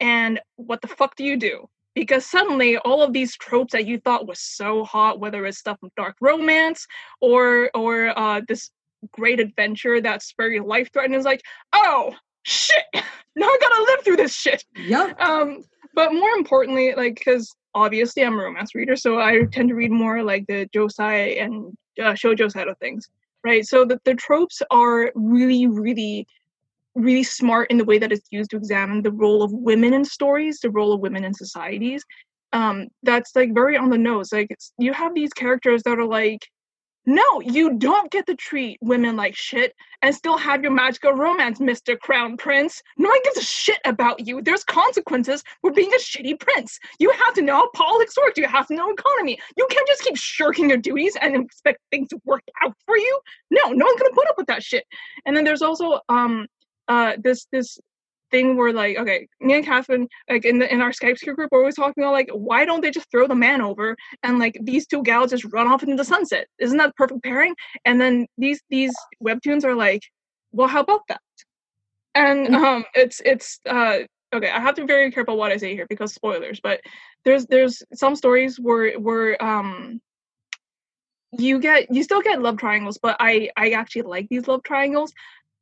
Speaker 3: and what the fuck do you do? Because suddenly all of these tropes that you thought was so hot whether it's stuff from dark romance or or uh this great adventure that's very life threatening is like oh shit. *laughs* Now i gotta live through this shit.
Speaker 2: Yep.
Speaker 3: um but more importantly like because obviously i'm a romance reader so i tend to read more like the josei and uh, shoujo side of things right? So the, the tropes are really really really smart in the way that it's used to examine the role of women in stories the role of women in societies. Um that's like very on the nose. Like it's, you have these characters that are like no, you don't get to treat women like shit and still have your magical romance, Mr. Crown Prince. No one gives a shit about you. There's consequences for being a shitty prince. You have to know how politics work. You have to know economy. You can't just keep shirking your duties and expect things to work out for you. No, no one's gonna put up with that shit. And then there's also um uh this this thing where like okay me and catherine like in the in our skype group we're always talking about like why don't they just throw the man over and like these two gals just run off into the sunset? Isn't that the perfect pairing? And then these these webtoons are like well how about that? And um it's it's uh okay i have to be very careful what i say here because spoilers but there's there's some stories where where um you get you still get love triangles but i i actually like these love triangles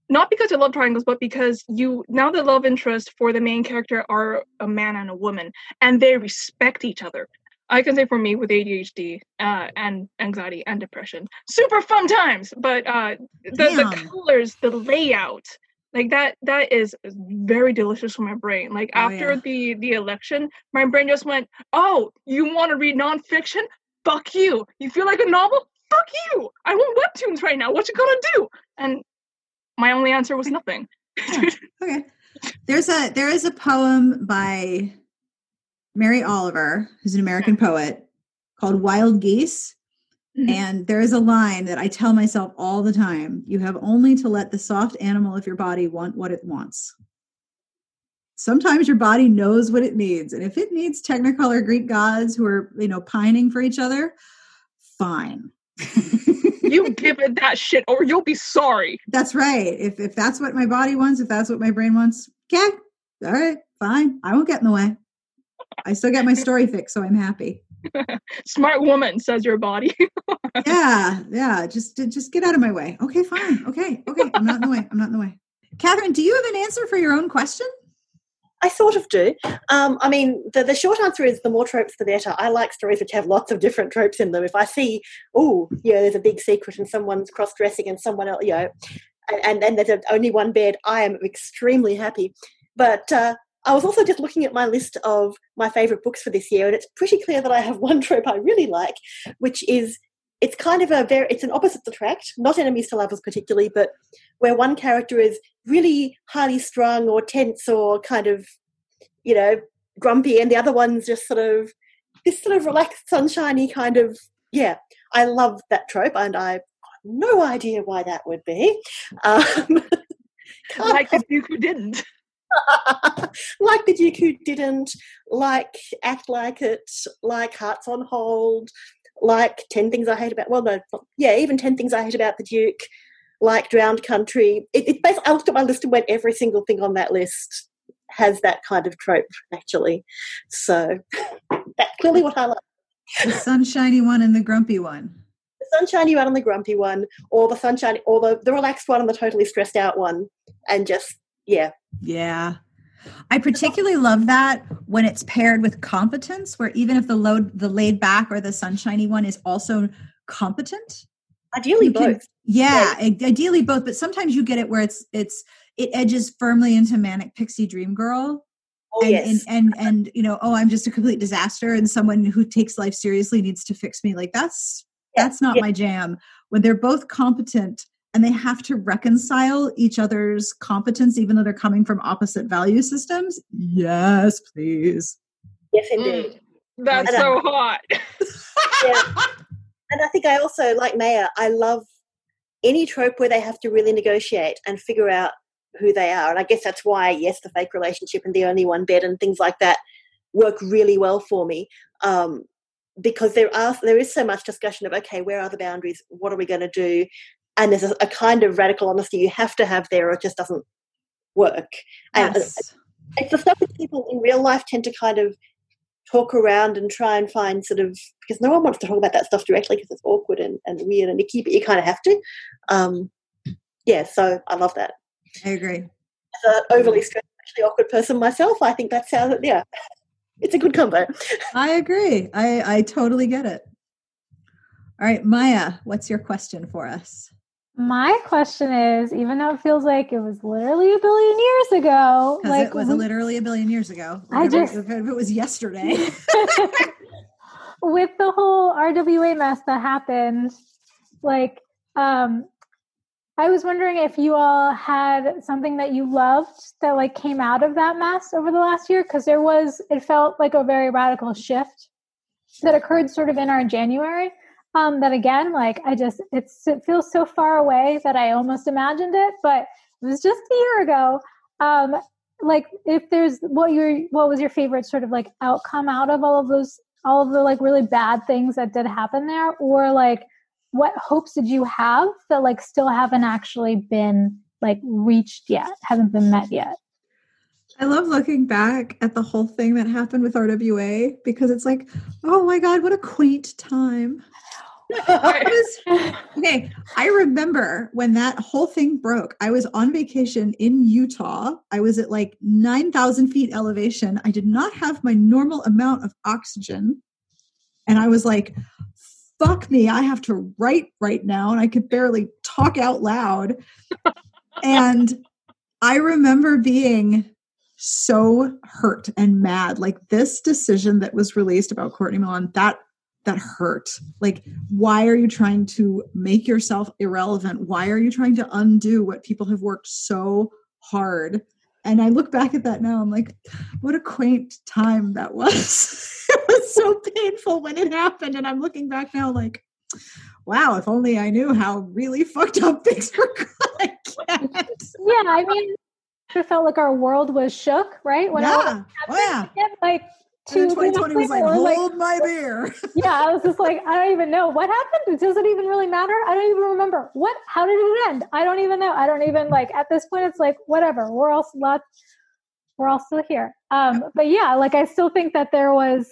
Speaker 3: not because I love triangles, but because you now the love interest for the main character are a man and a woman, and they respect each other. I can say for me with ADHD uh, and anxiety and depression, super fun times. But uh, the the colors, the layout, like that that is very delicious for my brain. Like
Speaker 2: Oh,
Speaker 3: after
Speaker 2: yeah.
Speaker 3: the the election, my brain just went, "Oh, you want to read nonfiction? Fuck you! You feel like a novel? Fuck you! I want webtoons right now. What you gonna do?" And my only answer was nothing.
Speaker 2: Okay. There's a there is a poem by Mary Oliver, who's an American poet, called Wild Geese.
Speaker 3: Mhm.
Speaker 2: And there is a line that I tell myself all the time. You have only to let the soft animal of your body want what it wants. Sometimes your body knows what it needs. And if it needs Technicolor Greek gods who are, you know, pining for each other, fine.
Speaker 3: You give it that shit or you'll be sorry.
Speaker 2: That's right. If if that's what my body wants, if that's what my brain wants, okay, all right, fine. I won't get in the way. I still get my story fixed, so I'm happy. *laughs*
Speaker 3: Smart woman, says your body. *laughs*
Speaker 2: Yeah, yeah. Just just get out of my way. Okay, fine. Okay, okay. I'm not in the way. I'm not in the way. Catherine, do you have an answer for your own question?
Speaker 4: I sort of do. Um, I mean, the, the short answer is the more tropes, the better. I like stories which have lots of different tropes in them. If I see, oh, yeah, there's a big secret and someone's cross dressing and someone else, you know, and, and then there's only one bed, I am extremely happy. But uh, I was also just looking at my list of my favorite books for this year, and it's pretty clear that I have *laughs* one trope I really like, which is it's kind of a very it's an opposite attract, not enemies to lovers particularly, but where one character is really highly strung or tense or kind of you know grumpy, and the other one's just sort of this sort of relaxed, sunshiny kind of yeah. I love that trope, and I've got no idea why that would be. Um, *laughs*
Speaker 3: like the Duke who didn't. *laughs*
Speaker 4: like the Duke who didn't, like Act Like It, like Hearts on Hold, like 10 Things I Hate About, well, no, yeah, even 10 Things I Hate About the Duke, like Drowned Country. It, it basically, I looked at my list and went, every single thing on that list has that kind of trope, actually. So *laughs* that's clearly what I like.
Speaker 2: The sunshiny one and the grumpy one.
Speaker 4: The sunshiny one and the grumpy one, or the sunshiny, or the, the relaxed one and the totally stressed out one. And just, yeah.
Speaker 2: Yeah. I particularly love that when it's paired with competence, where even if the load, the laid back or the sunshiny one is also competent.
Speaker 4: Ideally,
Speaker 2: can,
Speaker 4: both.
Speaker 2: Yeah, ideally both. But sometimes you get it where it's it's it edges firmly into manic pixie dream girl.
Speaker 4: Oh,
Speaker 2: and,
Speaker 4: yes.
Speaker 2: and and and you know, oh, I'm just a complete disaster, and someone who takes life seriously needs to fix me. Like that's that's not
Speaker 4: yeah.
Speaker 2: my jam. When they're both competent and they have to reconcile each other's competence, even though they're coming from opposite value systems. Yes, please.
Speaker 4: Yes, indeed.
Speaker 3: Mm, that's so hot.
Speaker 4: yeah. *laughs* And I think I also, like Maya, I love any trope where they have to really negotiate and figure out who they are. And I guess that's why, yes, the fake relationship and the only one bed and things like that work really well for me. Um, because there are there is so much discussion of okay, where are the boundaries? What are we going to do? And there's a, a kind of radical honesty you have to have there, or it just doesn't work. And
Speaker 2: Yes.
Speaker 4: it's the stuff that people in real life tend to kind of talk around and try and find sort of because no one wants to talk about that stuff directly because it's awkward and, and weird and icky, but you kind of have to. Um, yeah, so I love that.
Speaker 2: I agree.
Speaker 4: As an overly stressed, actually awkward person myself, I think that's how, yeah, it's a good combo.
Speaker 2: I agree. I I totally get it. All right, Maya, what's your question for us?
Speaker 5: My question is, even though it feels like it was literally a billion years ago, like
Speaker 2: it was
Speaker 5: we-
Speaker 2: literally a billion years ago.
Speaker 5: I just-
Speaker 2: if it if it was yesterday. *laughs* *laughs*
Speaker 5: with the whole RWA mess that happened, like, um, I was wondering if you all had something that you loved that like came out of that mess over the last year, because there was, it felt like a very radical shift that occurred sort of in our January. Um, that again, like I just, it's, it feels so far away that I almost imagined it, but it was just a year ago. Um, like if there's what your what was your favorite sort of like outcome out of all of those all of the like really bad things that did happen there or like what hopes did you have that like still haven't actually been like reached yet haven't been met yet
Speaker 2: I love looking back at the whole thing that happened with RWA because it's like, oh my God, what a quaint time. *laughs* I was, okay, I remember when that whole thing broke. I was on vacation in Utah. I was at like 9,000 feet elevation. I did not have my normal amount of oxygen. And I was like, fuck me, I have to write right now. And I could barely talk out loud. *laughs* and I remember being so hurt and mad. Like this decision that was released about Courtney Milan, that that hurt. Like, why are you trying to make yourself irrelevant? Why are you trying to undo what people have worked so hard? And I look back at that now, I'm like, what a quaint time that was. *laughs* it was so painful when it happened. And I'm looking back now, like, wow, if only I knew how really fucked up things were *laughs* get.
Speaker 5: yeah i mean it felt like our world was shook right when all
Speaker 2: yeah. Oh, yeah.
Speaker 5: like two
Speaker 2: 2020 was like, hold my beer. *laughs*
Speaker 5: yeah, I was just like, I don't even know what happened. It Does it even really matter? I don't even remember what. How did it end? I don't even know. I don't even like. At this point, it's like whatever. We're all lot. We're all still here. Um, but yeah, like I still think that there was,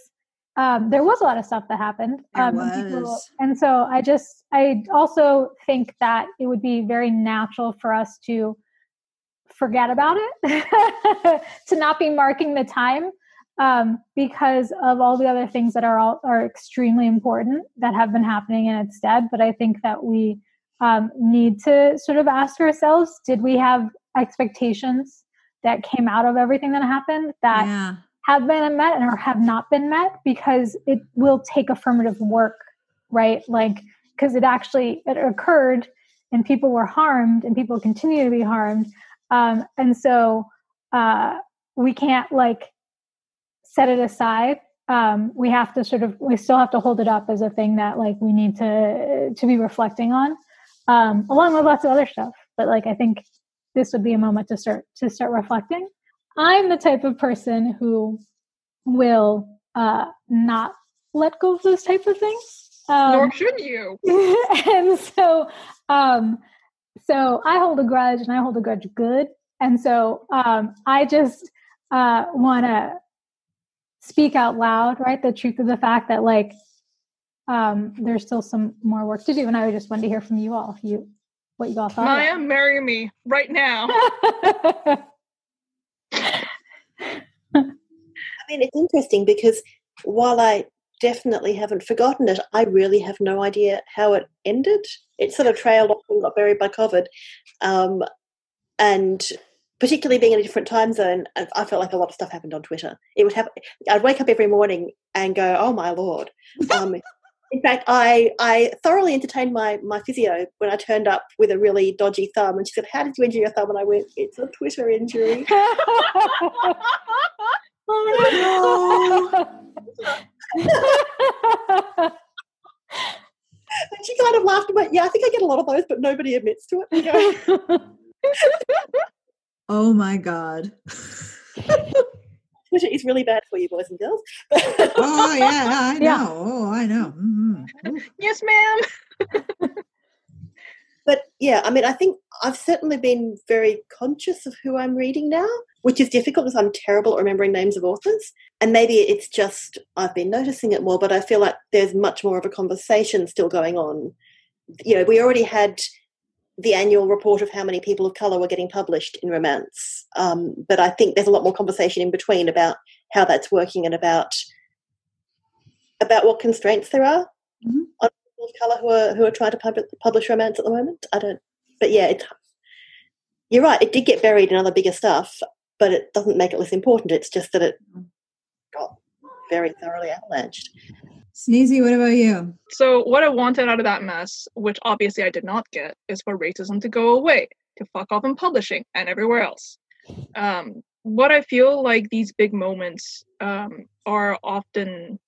Speaker 5: um, there was a lot of stuff that happened. Um, and people-
Speaker 2: was.
Speaker 5: and so I just, I also think that it would be very natural for us to forget about it, *laughs* to not be marking the time um, because of all the other things that are all, are extremely important that have been happening in its stead. But I think that we um, need to sort of ask ourselves: Did we have expectations that came out of everything that happened that
Speaker 2: yeah.
Speaker 5: have been met or have not been met? Because it will take affirmative work, right? Like because it actually it occurred and people were harmed and people continue to be harmed, um, and so uh, we can't like set it aside. Um, we have to sort of we still have to hold it up as a thing that like we need to to be reflecting on um, along with lots of other stuff. But like i think this would be a moment to start to start reflecting. I'm the type of person who will uh, not let go of those type of things. Um,
Speaker 3: Nor should you. *laughs*
Speaker 5: and so um so I hold a grudge and I hold a grudge good. And so um, I just uh, want to speak out loud, right? The truth of the fact that like um, there's still some more work to do. And I would just want to hear from you all if you what you all thought.
Speaker 3: Maya, marry me right now. *laughs*
Speaker 4: I mean, it's interesting because while I definitely haven't forgotten it, I really have no idea how it ended. It sort of trailed off and got buried by COVID. Um, and particularly being in a different time zone, I felt like a lot of stuff happened on Twitter. It would happen. I'd wake up every morning and go, "Oh my lord!" Um, in fact, I I thoroughly entertained my my physio when I turned up with a really dodgy thumb, and she said, "How did you injure your thumb?" And I went, "It's a Twitter injury." *laughs* *laughs* oh, *laughs* and she kind of laughed about, yeah, I think I get a lot of those, but nobody admits to it. You *laughs* know?
Speaker 2: oh my God.
Speaker 4: Twitter is really bad for you, boys and girls.
Speaker 2: oh, yeah, I know. Yeah. Oh, I know.
Speaker 3: Mm-hmm. Yes, ma'am.
Speaker 4: but yeah, I mean, I think I've certainly been very conscious of who I'm reading now, which is difficult because I'm terrible at remembering names of authors. And maybe it's just I've been noticing it more, but I feel like there's much more of a conversation still going on. You know, we already had the annual report of how many people of colour were getting published in romance. Um, but I think there's a lot more conversation in between about how that's working and about about what constraints there are mm-hmm. on people of colour who are who are trying to pub- publish romance at the moment. I don't, but yeah, it, you're right. It did get buried in other bigger stuff, but it doesn't make it less important. It's just that it got very thoroughly avalanched.
Speaker 2: Sneezy, what about you?
Speaker 3: So, what I wanted out of that mess, which obviously I did not get, is for racism to go away, to fuck off in publishing and everywhere else. Um, what I feel like these big moments um, are often,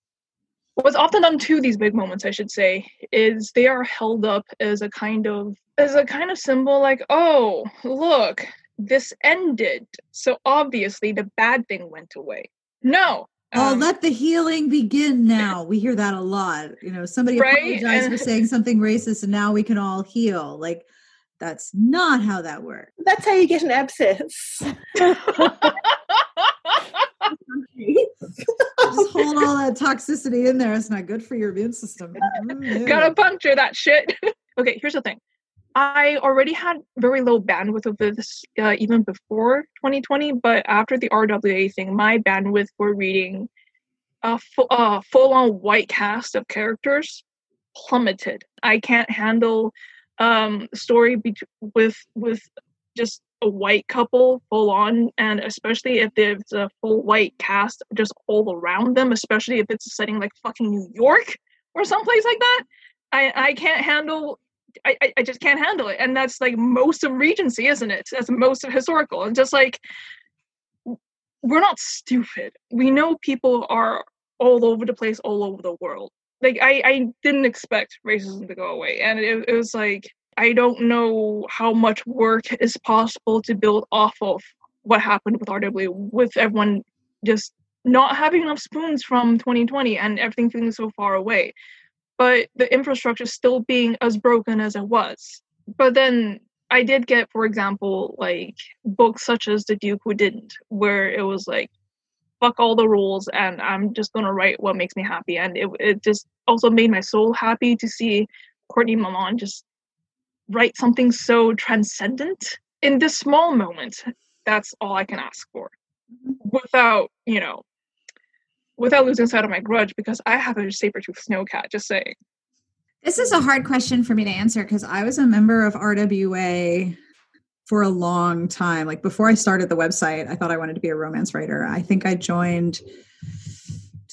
Speaker 3: what's often done to these big moments, I should say, is they are held up as a kind of as a kind of symbol, like, oh, look, this ended, so obviously the bad thing went away. No,
Speaker 2: Oh, um, let the healing begin now. We hear that a lot. You know, somebody right? apologized for saying something racist and now we can all heal. Like, that's not how that works.
Speaker 4: That's how you get an abscess. Just
Speaker 2: hold all that toxicity in there. It's not good for your immune system.
Speaker 3: Mm, *laughs* Gotta puncture that shit. *laughs* okay, here's the thing. I already had very low bandwidth of this uh, even before 2020, but after the RWA thing, my bandwidth for reading a fu- uh, full-on white cast of characters plummeted. I can't handle um, story be- with with just a white couple full on, and especially if there's a full white cast just all around them, especially if it's a setting like fucking New York or someplace like that. I, I can't handle I, I just can't handle it. And that's like most of Regency, isn't it? That's most of historical. And just like we're not stupid. We know people are all over the place, all over the world. Like I, I didn't expect racism to go away. And it, it was like I don't know how much work is possible to build off of what happened with RW with everyone just not having enough spoons from 2020 and everything feeling so far away but the infrastructure still being as broken as it was. But then I did get, for example, like books such as The Duke Who Didn't, where it was like, fuck all the rules and I'm just gonna write what makes me happy. And it, it just also made my soul happy to see Courtney Milan just write something so transcendent in this small moment. That's all I can ask for. Mm-hmm. Without, you know, without losing sight of my grudge because I have a saber-tooth snowcat, just saying.
Speaker 2: This is a hard question for me to answer because I was a member of RWA for a long time. Like before I started the website, I thought I wanted to be a romance writer. I think I joined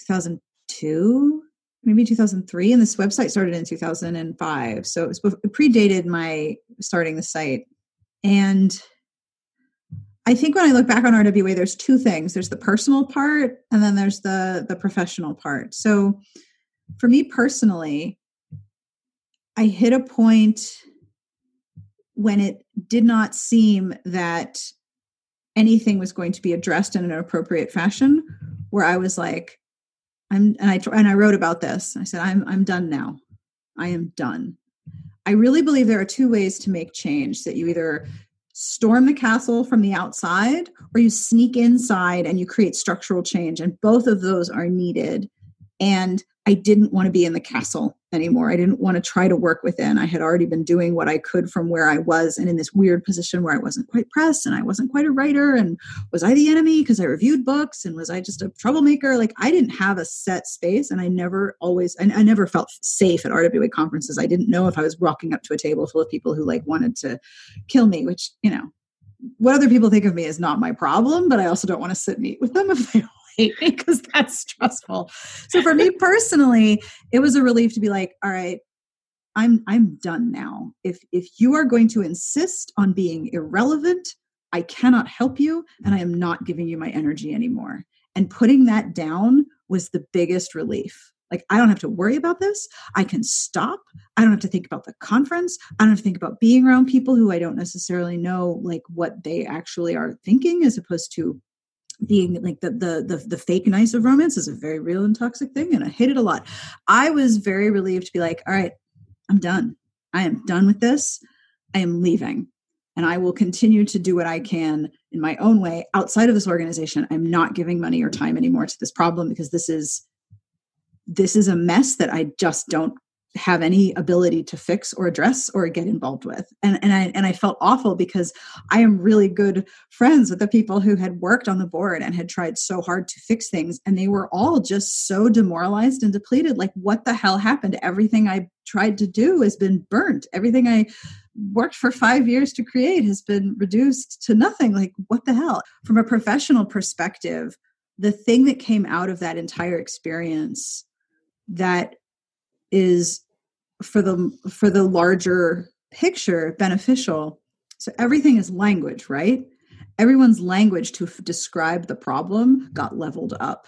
Speaker 2: 2002, maybe 2003, and this website started in 2005. So it, was, it predated my starting the site. And I think when I look back on RWA, there's two things. There's the personal part and then there's the the professional part. So for me personally, I hit a point when it did not seem that anything was going to be addressed in an appropriate fashion where I was like, I'm and I and I wrote about this. I said, I'm I'm done now. I am done. I really believe there are two ways to make change that you either storm the castle from the outside or you sneak inside and you create structural change. And both of those are needed. And I didn't want to be in the castle anymore. I didn't want to try to work within. I had already been doing what I could from where I was and in this weird position where I wasn't quite press and I wasn't quite a writer. And was I the enemy because I reviewed books and was I just a troublemaker? Like I didn't have a set space and I never always, I, I never felt safe at RWA conferences. I didn't know if I was walking up to a table full of people who like wanted to kill me, which, you know, what other people think of me is not my problem, but I also don't want to sit and eat with them if they me *laughs* because that's stressful. So for me personally, it was a relief to be like, all right, I'm I'm done now. If if you are going to insist on being irrelevant, I cannot help you and I am not giving you my energy anymore. And putting that down was the biggest relief. Like, I don't have to worry about this. I can stop. I don't have to think about the conference. I don't have to think about being around people who I don't necessarily know, like, what they actually are thinking, as opposed to being like the, the the the fake nice of romance is a very real and toxic thing and i hate it a lot. I was very relieved to be like all right i'm done. I am done with this. I am leaving and i will continue to do what i can in my own way outside of this organization. I'm not giving money or time anymore to this problem because this is this is a mess that i just don't have any ability to fix or address or get involved with. And and I and I felt awful because I am really good friends with the people who had worked on the board and had tried so hard to fix things and they were all just so demoralized and depleted. Like what the hell happened? Everything I tried to do has been burnt. Everything I worked for 5 years to create has been reduced to nothing. Like what the hell? From a professional perspective the thing that came out of that entire experience that is for the for the larger picture beneficial. So everything is language right? Everyone's language to f- describe the problem got leveled up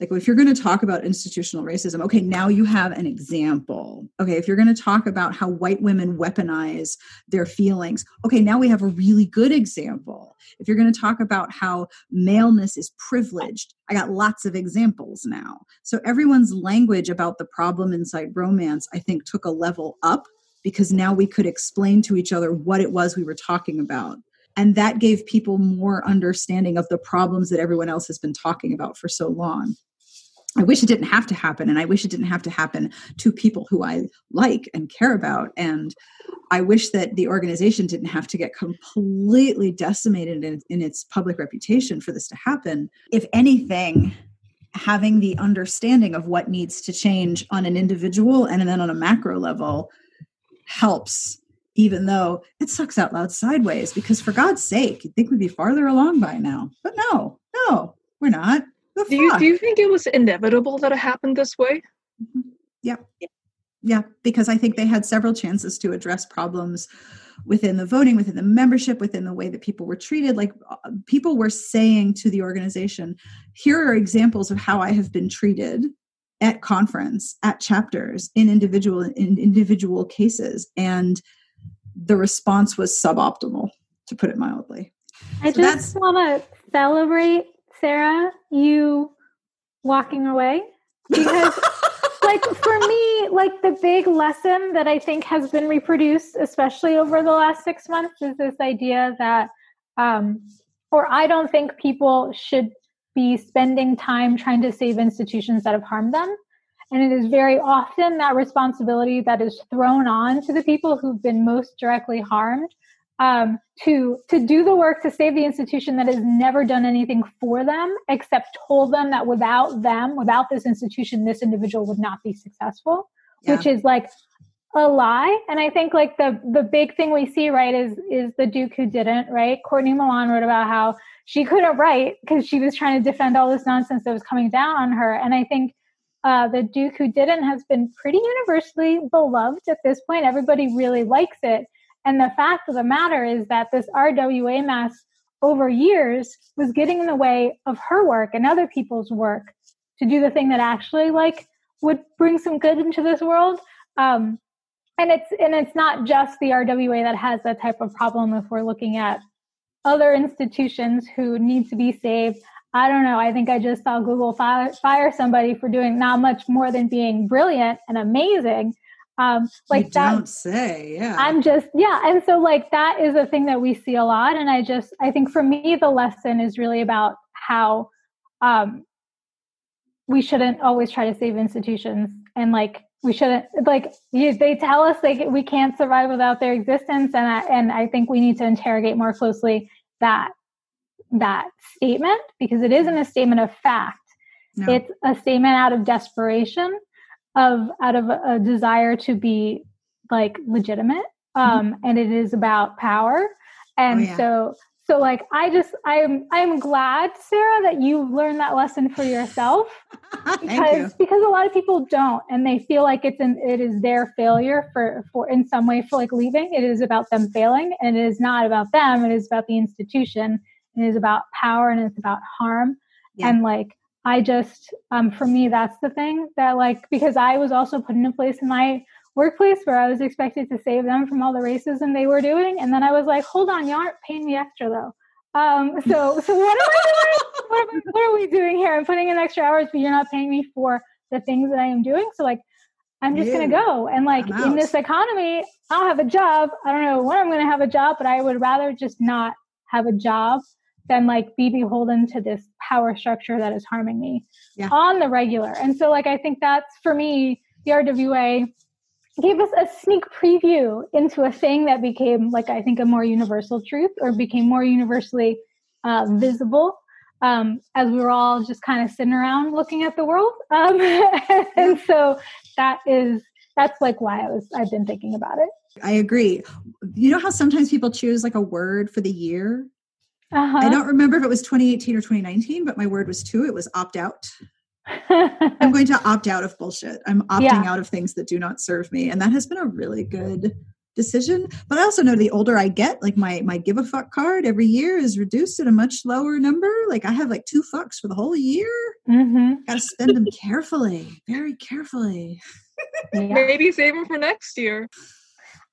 Speaker 2: like if you're going to talk about institutional racism okay now you have an example. Okay if you're going to talk about how white women weaponize their feelings okay now we have a really good example. If you're going to talk about how maleness is privileged i got lots of examples now. So everyone's language about the problem inside romance i think took a level up because now we could explain to each other what it was we were talking about and that gave people more understanding of the problems that everyone else has been talking about for so long. I wish it didn't have to happen, and I wish it didn't have to happen to people who I like and care about. And I wish that the organization didn't have to get completely decimated in, in its public reputation for this to happen. If anything, having the understanding of what needs to change on an individual and then on a macro level helps even though it sucks out loud sideways because for god's sake you'd think we'd be farther along by now. But no no we're not.
Speaker 3: Do you, do you think it was inevitable that it happened this way?
Speaker 2: Mm-hmm. yeah yeah because i think they had several chances to address problems within the voting within the membership within the way that people were treated. Like uh, people were saying to the organization here are examples of how i have been treated at conference at chapters in individual in individual cases. And the response was suboptimal, to put it mildly.
Speaker 5: I so just want to celebrate, Sarah, you walking away because. *laughs* like for me, like the big lesson that I think has been reproduced, especially over the last six months, is this idea that, um, or I don't think people should be spending time trying to save institutions that have harmed them. And it is very often that responsibility that is thrown on to the people who've been most directly harmed um, to to do the work to save the institution that has never done anything for them except told them that without them, without this institution, this individual would not be successful, yeah. which is like a lie. And I think like the the big thing we see right is is the Duke who didn't right. Courtney Milan wrote about how she couldn't write because she was trying to defend all this nonsense that was coming down on her. And I think uh, the Duke Who Didn't has been pretty universally beloved at this point. Everybody really likes it. And the fact of the matter is that this RWA mess over years was getting in the way of her work and other people's work to do the thing that actually like would bring some good into this world. Um, and it's and it's not just the RWA that has that type of problem. If we're looking at other institutions who need to be saved, I don't know. I think I just saw Google fire, fire somebody for doing not much more than being brilliant and amazing. Um, like
Speaker 2: you
Speaker 5: that.
Speaker 2: don't say, yeah.
Speaker 5: I'm just yeah, and so like that is a thing that we see a lot, and I just I think for me the lesson is really about how um, we shouldn't always try to save institutions and like we shouldn't like you, they tell us like we can't survive without their existence and I, and I think we need to interrogate more closely that that statement because it isn't a statement of fact
Speaker 2: No.
Speaker 5: it's a statement out of desperation of out of a, desire to be like legitimate um and it is about power and
Speaker 2: Mm-hmm. Oh, yeah.
Speaker 5: so so like i just i'm i'm glad sarah that you learned that lesson for yourself *laughs*
Speaker 2: Thank you.
Speaker 5: because because a lot of people don't and they feel like it's an it is their failure for for in some way for like leaving it is about them failing and it is not about them it is about the institution it is about power and it's about harm.
Speaker 2: Yeah.
Speaker 5: and like i just um for me that's the thing that like because i was also put in a place in my workplace where i was expected to save them from all the racism they were doing. And then i was like hold on you aren't paying me extra though. Um *laughs* so so what am i doing? What, am I- what are we doing here? I'm putting in extra hours but you're not paying me for the things that i am doing. So like i'm just gonna go. And like in this economy i'll have a job. I don't know when i'm gonna have a job but i would rather just not have a job than like be beholden to this power structure that is harming me
Speaker 2: Yeah.
Speaker 5: on the regular and so like i think that's for me the rwa gave us a sneak preview into a thing that became like i think a more universal truth or became more universally uh, visible um, as we were all just kind of sitting around looking at the world *laughs* um, and so that is that's like why i was i've been thinking about it
Speaker 2: I agree. You know how sometimes people choose like a word for the year?
Speaker 5: Uh-huh.
Speaker 2: I don't remember if it was 2018 or 2019, but my word was two. It was opt out. *laughs* I'm going to opt out of bullshit. I'm opting
Speaker 5: Yeah.
Speaker 2: out of things that do not serve me. And that has been a really good decision. But I also know the older I get, like my my give a fuck card every year is reduced at a much lower number. Like I have like two fucks for the whole year.
Speaker 5: hmm
Speaker 2: Gotta spend them carefully, very carefully. *laughs*
Speaker 5: yeah.
Speaker 3: Maybe save them for next year.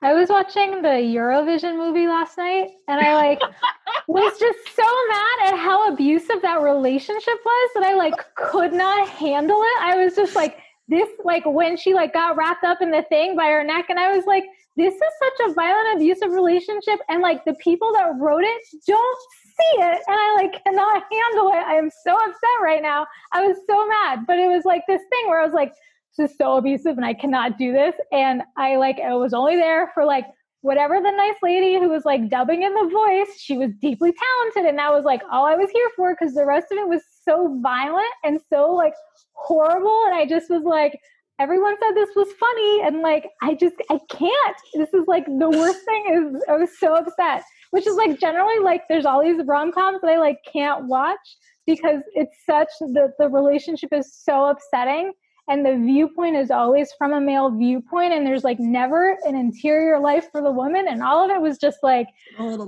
Speaker 5: I was watching the Eurovision movie last night and I like *laughs* was just so mad at how abusive that relationship was that I like could not handle it. I was just like this like when she like got wrapped up in the thing by her neck and I was like this is such a violent abusive relationship and like the people that wrote it don't see it and I like cannot handle it. I am so upset right now. I was so mad, but it was like this thing where I was like this is so abusive and I cannot do this. And I like, I was only there for like whatever the nice lady who was like dubbing in the voice, she was deeply talented. And that was like all I was here for because the rest of it was so violent and so like horrible. And I just was like, everyone said this was funny. And like, I just, I can't. This is like the worst thing is I was so upset, which is like generally like there's all these rom coms that I like can't watch because it's such the, the relationship is so upsetting and the viewpoint is always from a male viewpoint and there's like never an interior life for the woman and all of it was just like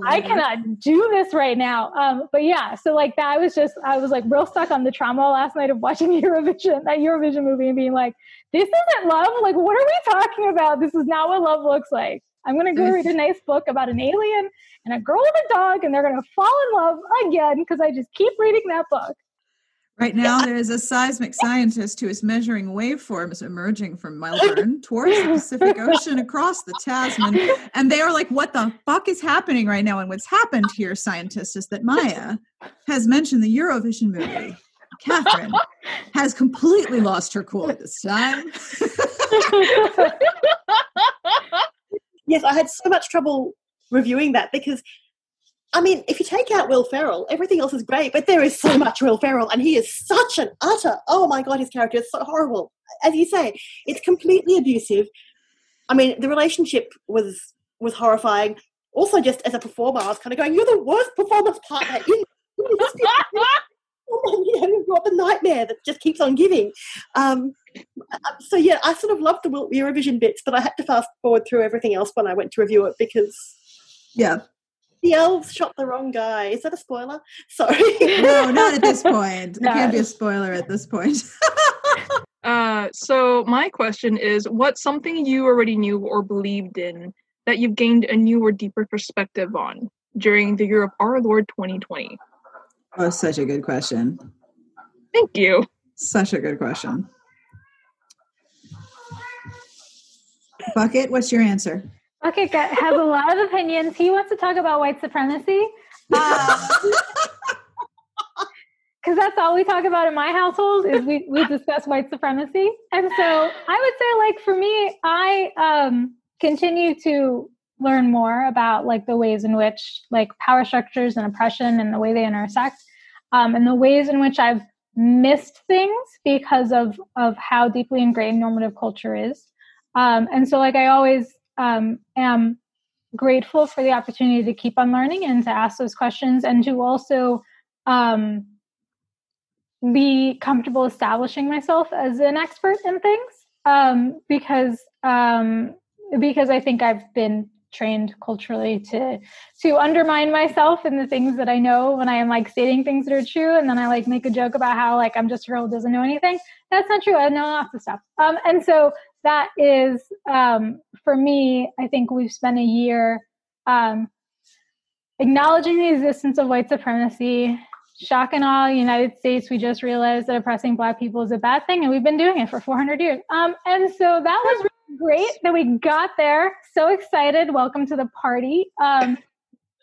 Speaker 5: i cannot do this right now. Um but yeah so like that I was just i was like real stuck on the trauma last night of watching *laughs* eurovision that eurovision movie and being like this isn't love? Like what are we talking about? This is not what love looks like. I'm gonna go read a nice book about an alien and a girl with a dog and they're gonna fall in love again because i just keep reading that book
Speaker 2: Right now, there is a seismic scientist who is measuring waveforms emerging from Melbourne towards the Pacific Ocean across the Tasman. And they are like, what the fuck is happening right now? And what's happened here, scientists, is that Maya has mentioned the Eurovision movie. Catherine has completely lost her cool at this time. *laughs*
Speaker 4: yes, I had so much trouble reviewing that because, I mean, if you take out Will Ferrell, everything else is great, but there is so much Will Ferrell, and he is such an utter. Oh my god, his character is so horrible. As you say, it's completely abusive. I mean, the relationship was was horrifying. Also, just as a performer, I was kind of going, "You're the worst performance partner in." *laughs* *laughs* you know, you've got the nightmare that just keeps on giving. Um, so yeah, I sort of loved the Eurovision bits, but I had to fast forward through everything else when I went to review it because
Speaker 2: Yeah.
Speaker 4: The elves shot the wrong guy. Is that a spoiler? *laughs* Sorry.
Speaker 2: No, not at this point. It can't be a spoiler at this point. *laughs*
Speaker 3: Uh, so my question is, what's something you already knew or believed in that you've gained a new or deeper perspective on during the year of our Lord 2020?
Speaker 2: oh, such a good question.
Speaker 3: Thank you.
Speaker 2: Such a good question. Bucket, what's your answer?
Speaker 5: Bucket has a lot of opinions. He wants to talk about white supremacy. Because *laughs* um, that's all we talk about in my household is we, we discuss white supremacy. And so I would say like for me, I um, continue to learn more about like the ways in which like power structures and oppression and the way they intersect um, and the ways in which I've missed things because of of how deeply ingrained normative culture is. Um, and so like I always um, am grateful for the opportunity to keep on learning and to ask those questions and to also um, be comfortable establishing myself as an expert in things um, because um, because I think I've been trained culturally to to undermine myself in the things that I know when I am like stating things that are true, and then I like make a joke about how like I'm just a girl who doesn't know anything. That's not true. I know lots of stuff. Um, and so that is um, for me. I think we've spent a year um, acknowledging the existence of white supremacy. Shock and awe, United States, we just realized that oppressing Black people is a bad thing, and we've been doing it for 400 years. Um, and so that was really great that we got there. So excited. Welcome to the party. Um,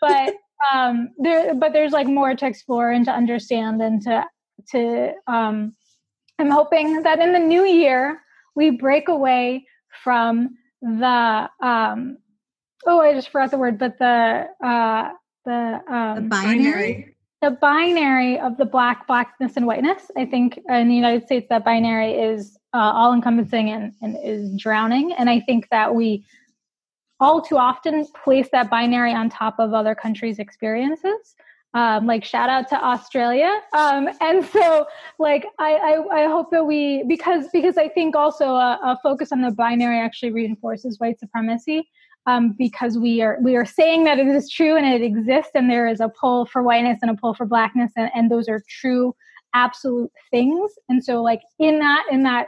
Speaker 5: but um, there, but there's like more to explore and to understand and to to. Um, I'm hoping that in the new year we break away from the. Um, oh, I just forgot the word, but the uh, the, um,
Speaker 2: the binary.
Speaker 5: The binary of the black, blackness, and whiteness. I think in the United States, that binary is uh, all encompassing and, and is drowning. And I think that we all too often place that binary on top of other countries' experiences. Um, like shout out to Australia. Um, and so like I, I, I, hope that we because because I think also a, a focus on the binary actually reinforces white supremacy. Um, because we are we are saying that it is true and it exists and there is a pull for whiteness and a pull for blackness and, and those are true absolute things and so like in that in that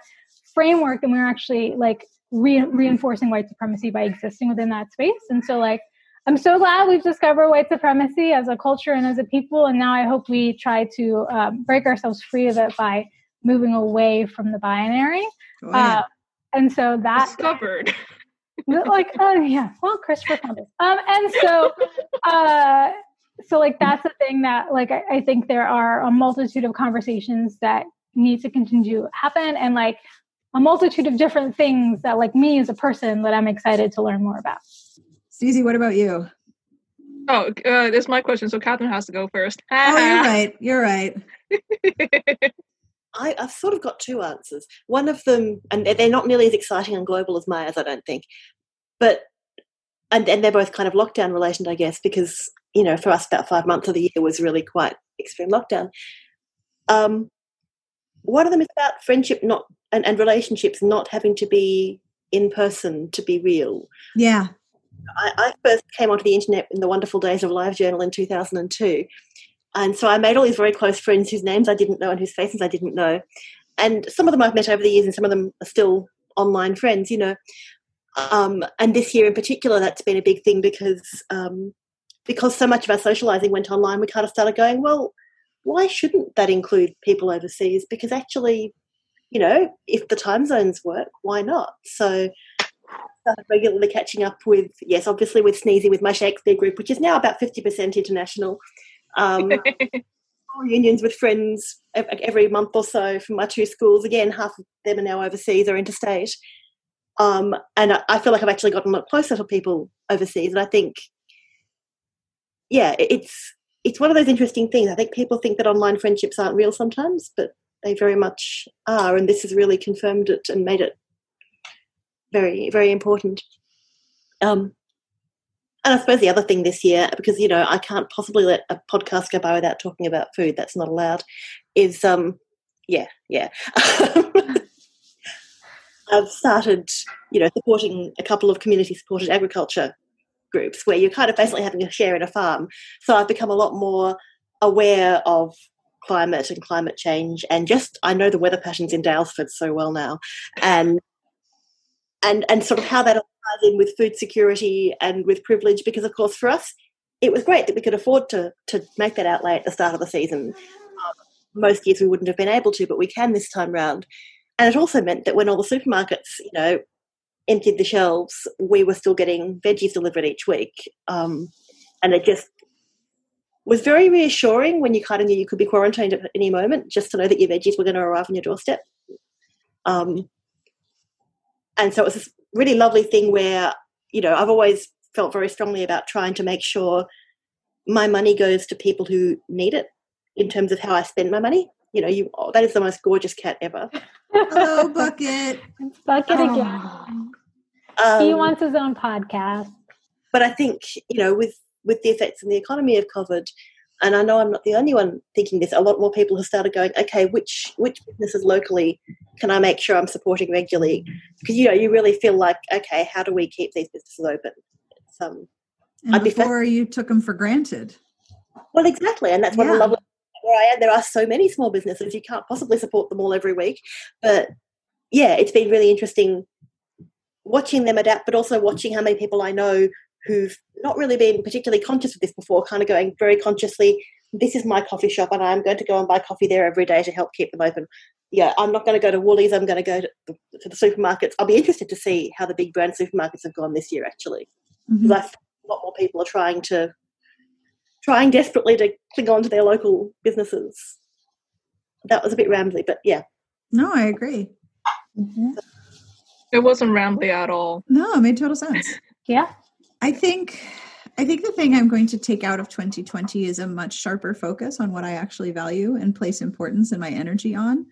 Speaker 5: framework then we're actually like re- reinforcing white supremacy by existing within that space and so like i'm so glad we've discovered white supremacy as a culture and as a people and now i hope we try to um, break ourselves free of it by moving away from the binary. Oh, yeah. uh, and so that
Speaker 3: discovered. *laughs*
Speaker 5: Like oh yeah. Well christopher columbus um and so *laughs* uh so like that's the thing that like I, I, think there are a multitude of conversations that need to continue to happen and like a multitude of different things that like me as a person that i'm excited to learn more about
Speaker 2: Sneezy, what about you
Speaker 3: oh uh, this is my question so catherine has to go first *laughs*
Speaker 2: oh you're right you're right *laughs*
Speaker 4: I, have sort of got two answers. One of them, and they're not nearly as exciting and global as Maya's, I don't think, but and, and they're both kind of lockdown related, I guess, because you know, for us, about five months of the year was really quite extreme lockdown. Um, one of them is about friendship not and, and relationships not having to be in person to be real.
Speaker 2: Yeah.
Speaker 4: I, I, first came onto the internet in the wonderful days of LiveJournal in 2002. And so I made all these very close friends whose names I didn't know and whose faces I didn't know. And some of them I've met over the years, and some of them are still online friends, you know. Um, and this year in particular, that's been a big thing because um, because so much of our socializing went online, we kind of started going, well, why shouldn't that include people overseas? Because actually, you know, if the time zones work, why not? So regularly catching up with, yes, obviously with Sneezy, with my Shakespeare group, which is now about 50% international. Um, *laughs* reunions with friends every month or so from my two schools. Again, half of them are now overseas or interstate. Um, and I, I feel like I've actually gotten a lot closer to people overseas. And I think yeah, it's it's one of those interesting things. I think people think that online friendships aren't real sometimes, but they very much are, and this has really confirmed it and made it very, very important. Um, and I suppose the other thing this year, because you know I can't possibly let a podcast go by without talking about food. That's not allowed. Is um, yeah, yeah. *laughs* I've started, you know, supporting a couple of community-supported agriculture groups where you're kind of basically having a share in a farm. So I've become a lot more aware of climate and climate change and just I know the weather patterns in Daylesford so well now. And and and sort of how that ties in with food security and with privilege because of course for us it was great that we could afford to to make that outlay at the start of the season. Um, most years we wouldn't have been able to, but we can this time round. And it also meant that when all the supermarkets, you know, emptied the shelves, we were still getting veggies delivered each week. Um, and it just was very reassuring when you kind of knew you could be quarantined at any moment, just to know that your veggies were going to arrive on your doorstep. Um, and so it was this really lovely thing where, you know, I've always felt very strongly about trying to make sure my money goes to people who need it in terms of how I spend my money. You know, you oh, that is the most gorgeous cat ever.
Speaker 2: Hello, *laughs* Bucket.
Speaker 5: Bucket
Speaker 2: Oh.
Speaker 5: again.
Speaker 4: Um,
Speaker 5: he wants his own podcast.
Speaker 4: but I think you know, with with the effects in the economy of COVID, and I know I'm not the only one thinking this. A lot more people have started going, okay, which which businesses locally can I make sure I'm supporting regularly? Because you know, you really feel like, okay, how do we keep these businesses open? Um,
Speaker 2: And before you took them for granted.
Speaker 4: Well, exactly, and that's what
Speaker 2: Yeah.
Speaker 4: the lovely where I am. There are so many small businesses; you can't possibly support them all every week. But yeah, it's been really interesting watching them adapt, but also watching how many people I know who've not really been particularly conscious of this before, kind of going very consciously. This is my coffee shop, and I'm going to go and buy coffee there every day to help keep them open. Yeah, I'm not going to go to Woolies. I'm going to go to the, to the supermarkets. I'll be interested to see how the big brand supermarkets have gone this year, actually
Speaker 2: Mhm.
Speaker 4: I feel a lot more people are trying to trying desperately to cling on to their local businesses. That was a bit rambly, but yeah.
Speaker 2: No, I agree.
Speaker 3: It wasn't rambly at all.
Speaker 2: No, it made total sense. *laughs*
Speaker 5: Yeah.
Speaker 2: I think I think the thing I'm going to take out of 2020 is a much sharper focus on what I actually value and place importance and my energy on.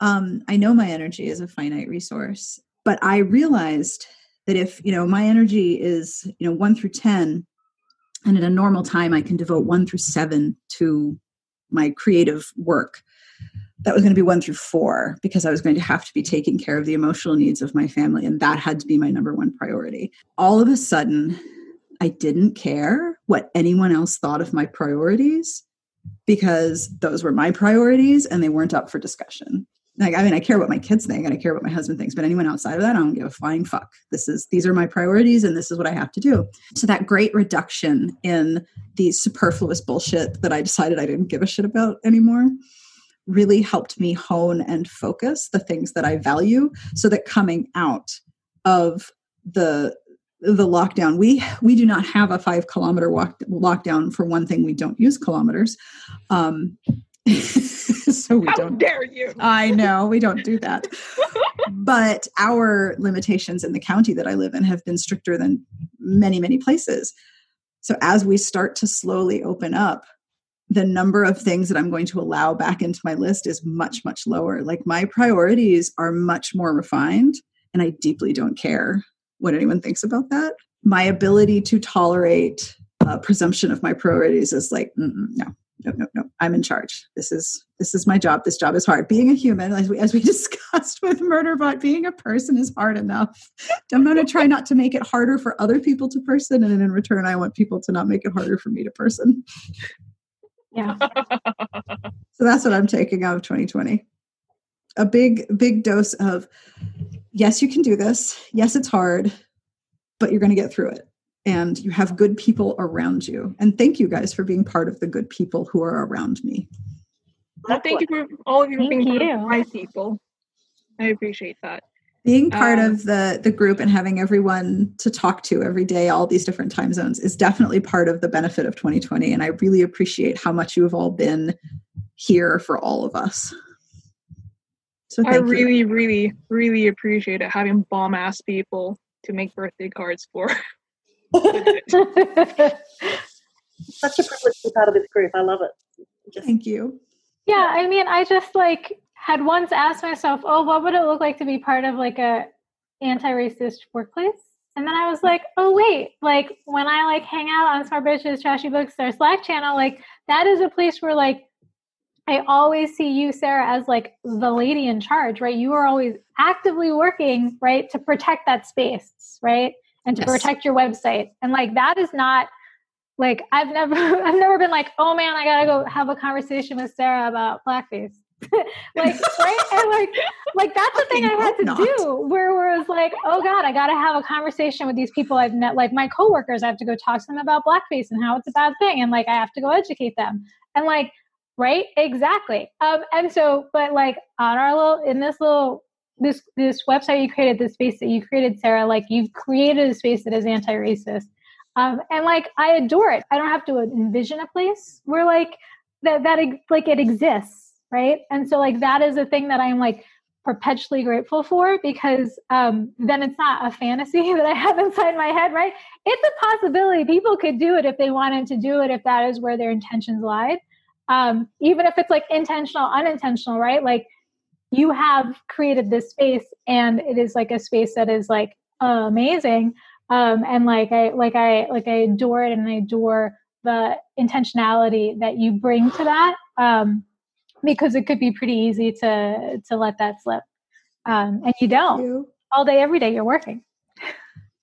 Speaker 2: Um, I know my energy is a finite resource, but I realized that if you know my energy is you know one through ten, and at a normal time I can devote one through seven to my creative work. That was going to be one through four because I was going to have to be taking care of the emotional needs of my family, and that had to be my number one priority. All of a sudden, I didn't care what anyone else thought of my priorities because those were my priorities and they weren't up for discussion. Like, I mean, I care what my kids think and I care what my husband thinks, but anyone outside of that, I don't give a flying fuck. This is, these are my priorities and this is what I have to do. So that great reduction in the superfluous bullshit that I decided I didn't give a shit about anymore really helped me hone and focus the things that I value so that coming out of the the lockdown we we do not have a five kilometer walk, lockdown for one thing we don't use kilometers um *laughs* so we
Speaker 3: How
Speaker 2: don't
Speaker 3: dare you?
Speaker 2: I know we don't do that. but our limitations in the county that I live in have been stricter than many, many places. So as we start to slowly open up, the number of things that I'm going to allow back into my list is much, much lower. Like my priorities are much more refined, and I deeply don't care what anyone thinks about that. My ability to tolerate uh, presumption of my priorities is like, no, no, no, no. I'm in charge. This is this is my job. This job is hard. Being a human, as we as we *laughs* discussed with Murderbot, being a person is hard enough. I'm going to try not to make it harder for other people to person, and in return, I want people to not make it harder for me to person.
Speaker 5: Yeah. *laughs*
Speaker 2: So that's what I'm taking out of 2020. A big, big dose of yes, you can do this. Yes, it's hard, but you're going to get through it. And you have good people around you. And thank you guys for being part of the good people who are around me.
Speaker 3: Well, thank you for all of you
Speaker 5: Thank
Speaker 3: being part
Speaker 5: you.
Speaker 3: of my people. I appreciate that.
Speaker 2: Being part
Speaker 3: Um,
Speaker 2: of the the group and having everyone to talk to every day, all these different time zones, is definitely part of the benefit of 2020. And I really appreciate how much you have all been here for all of us. So
Speaker 3: I
Speaker 2: thank you.
Speaker 3: really, really, really appreciate it having bomb ass people to make birthday cards for. *laughs*
Speaker 4: Such a privilege to be part of this group. I love it. Just,
Speaker 2: Thank you.
Speaker 5: Yeah, I mean, I just like had once asked myself, "Oh, what would it look like to be part of like a anti-racist workplace?" And then I was like, "Oh, wait! Like when I like hang out on Smart Bitches Trashy Books our Slack channel, like that is a place where like I always see you, Sarah, as like the lady in charge, right? You are always actively working, right, to protect that space, right, and to
Speaker 2: Yes.
Speaker 5: protect your website, and like that is not." like I've never *laughs* I've never been like, oh man, I gotta go have a conversation with Sarah about blackface. *laughs* like right and like like that's the thing I had to
Speaker 2: hope
Speaker 5: do where, where it was like, oh God, I gotta have a conversation with these people I've met, like my coworkers, I have to go talk to them about blackface and how it's a bad thing. And like I have to go educate them. And like, right? Exactly. Um, and so, but like on our little in this little this this website you created, this space that you created, Sarah, like you've created a space that is anti-racist. Um, and like I adore it. I don't have to envision a place where like that that like it exists, right? And so like that is a thing that I'm like perpetually grateful for because um, then it's not a fantasy *laughs* that I have inside my head, right? It's a possibility. People could do it if they wanted to do it, if that is where their intentions lied. Um, even if it's like intentional, unintentional, right? Like you have created this space and it is like a space that is like uh, amazing. Um, and like I like I like I adore it and I adore the intentionality that you bring to that. Um, because it could be pretty easy to to let that slip um, and you don't you. all day every day you're working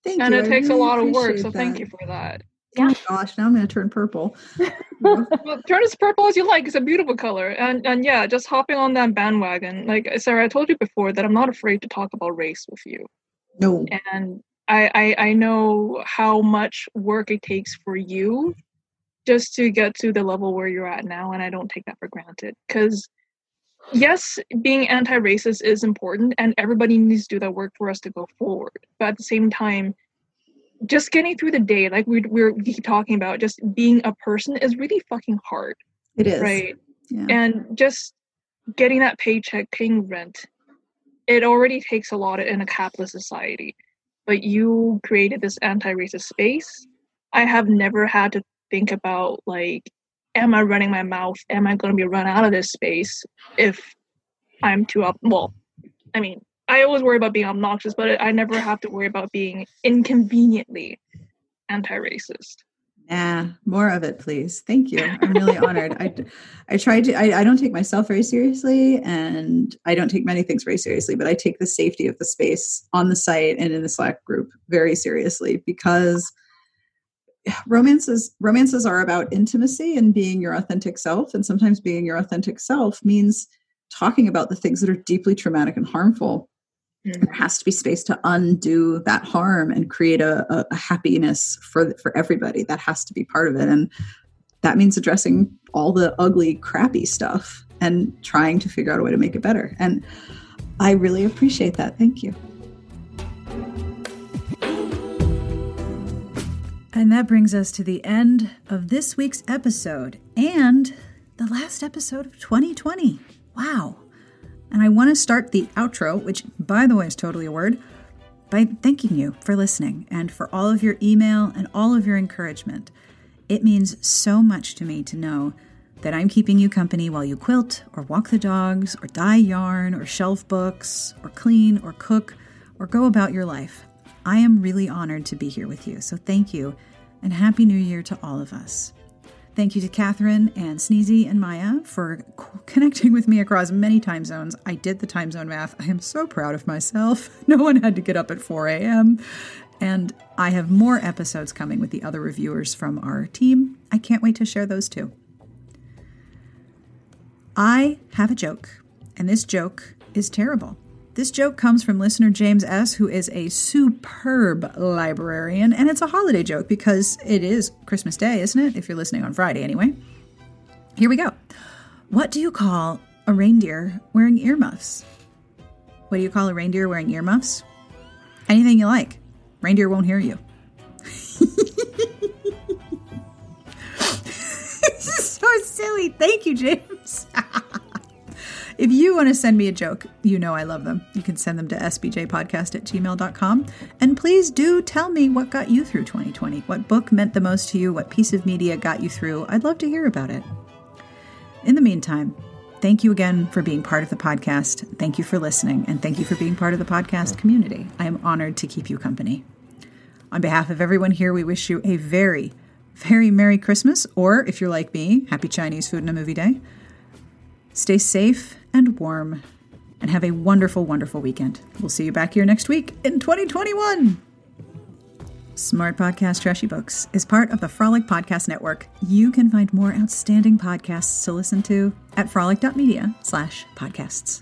Speaker 3: thank and you. it I takes really a lot of work so that. thank you for that
Speaker 2: yeah. Oh gosh, now I'm going to turn purple. *laughs*
Speaker 3: well, turn as purple as you like. It's a beautiful color, and and yeah, just hopping on that bandwagon. Like Sarah, I told you before that I'm not afraid to talk about race with you.
Speaker 2: No,
Speaker 3: and I I, I know how much work it takes for you just to get to the level where you're at now and i don't take that for granted. Because yes being anti-racist is important and everybody needs to do that work for us to go forward. But at the same time just getting through the day like we, we're we keep talking about just being a person is really fucking hard
Speaker 2: it is.
Speaker 3: right? Yeah. and just getting that paycheck paying rent it already takes a lot in a capitalist society. But you created this anti-racist space. I have never had to think about like am i running my mouth am i going to be run out of this space if i'm too up well i mean i always worry about being obnoxious but i never have to worry about being inconveniently anti-racist
Speaker 2: Yeah, more of it, please. Thank you. I'm really *laughs* honored. I, I try to. I, I don't take myself very seriously, and I don't take many things very seriously. But I take the safety of the space on the site and in the Slack group very seriously because romances romances are about intimacy and being your authentic self and sometimes being your authentic self means talking about the things that are deeply traumatic and harmful. Mm-hmm. there has to be space to undo that harm and create a, a, a happiness for for everybody. That has to be part of it and that means addressing all the ugly crappy stuff and trying to figure out a way to make it better and i really appreciate that. Thank you And that brings us to the end of this week's episode and the last episode of 2020. Wow. And I want to start the outro, which, by the way, is totally a word, by thanking you for listening and for all of your email and all of your encouragement. It means so much to me to know that I'm keeping you company while you quilt or walk the dogs or dye yarn or shelf books or clean or cook or go about your life. I am really honored to be here with you. So thank you and Happy New Year to all of us. Thank you to Catherine and Sneezy and Maya for connecting with me across many time zones. I did the time zone math. I am so proud of myself. *laughs* No one had to get up at 4 a.m. And I have more episodes coming with the other reviewers from our team. I can't wait to share those too. I have a joke, and this joke is terrible. This joke comes from listener James S., who is a superb librarian, and it's a holiday joke because it is Christmas Day, isn't it? If you're listening on Friday, anyway. Here we go. What do you call a reindeer wearing earmuffs? What do you call a reindeer wearing earmuffs? Anything you like. Reindeer won't hear you. this *laughs* is so silly. Thank you, James. *laughs* If you want to send me a joke, you know I love them. You can send them to sbtbpodcast at gmail.com. And please do tell me what got you through 2020. What book meant the most to you? What piece of media got you through? I'd love to hear about it. In the meantime, thank you again for being part of the podcast. Thank you for listening. And thank you for being part of the podcast community. I am honored to keep you company. On behalf of everyone here, we wish you a very, very Merry Christmas, or if you're like me, Happy Chinese Food and a Movie Day. Stay safe and warm, and have a wonderful, wonderful weekend. We'll see you back here next week in 2021. Smart Podcast Trashy Books is part of the Frolic Podcast Network. You can find more outstanding podcasts to listen to at frolic.media slash podcasts.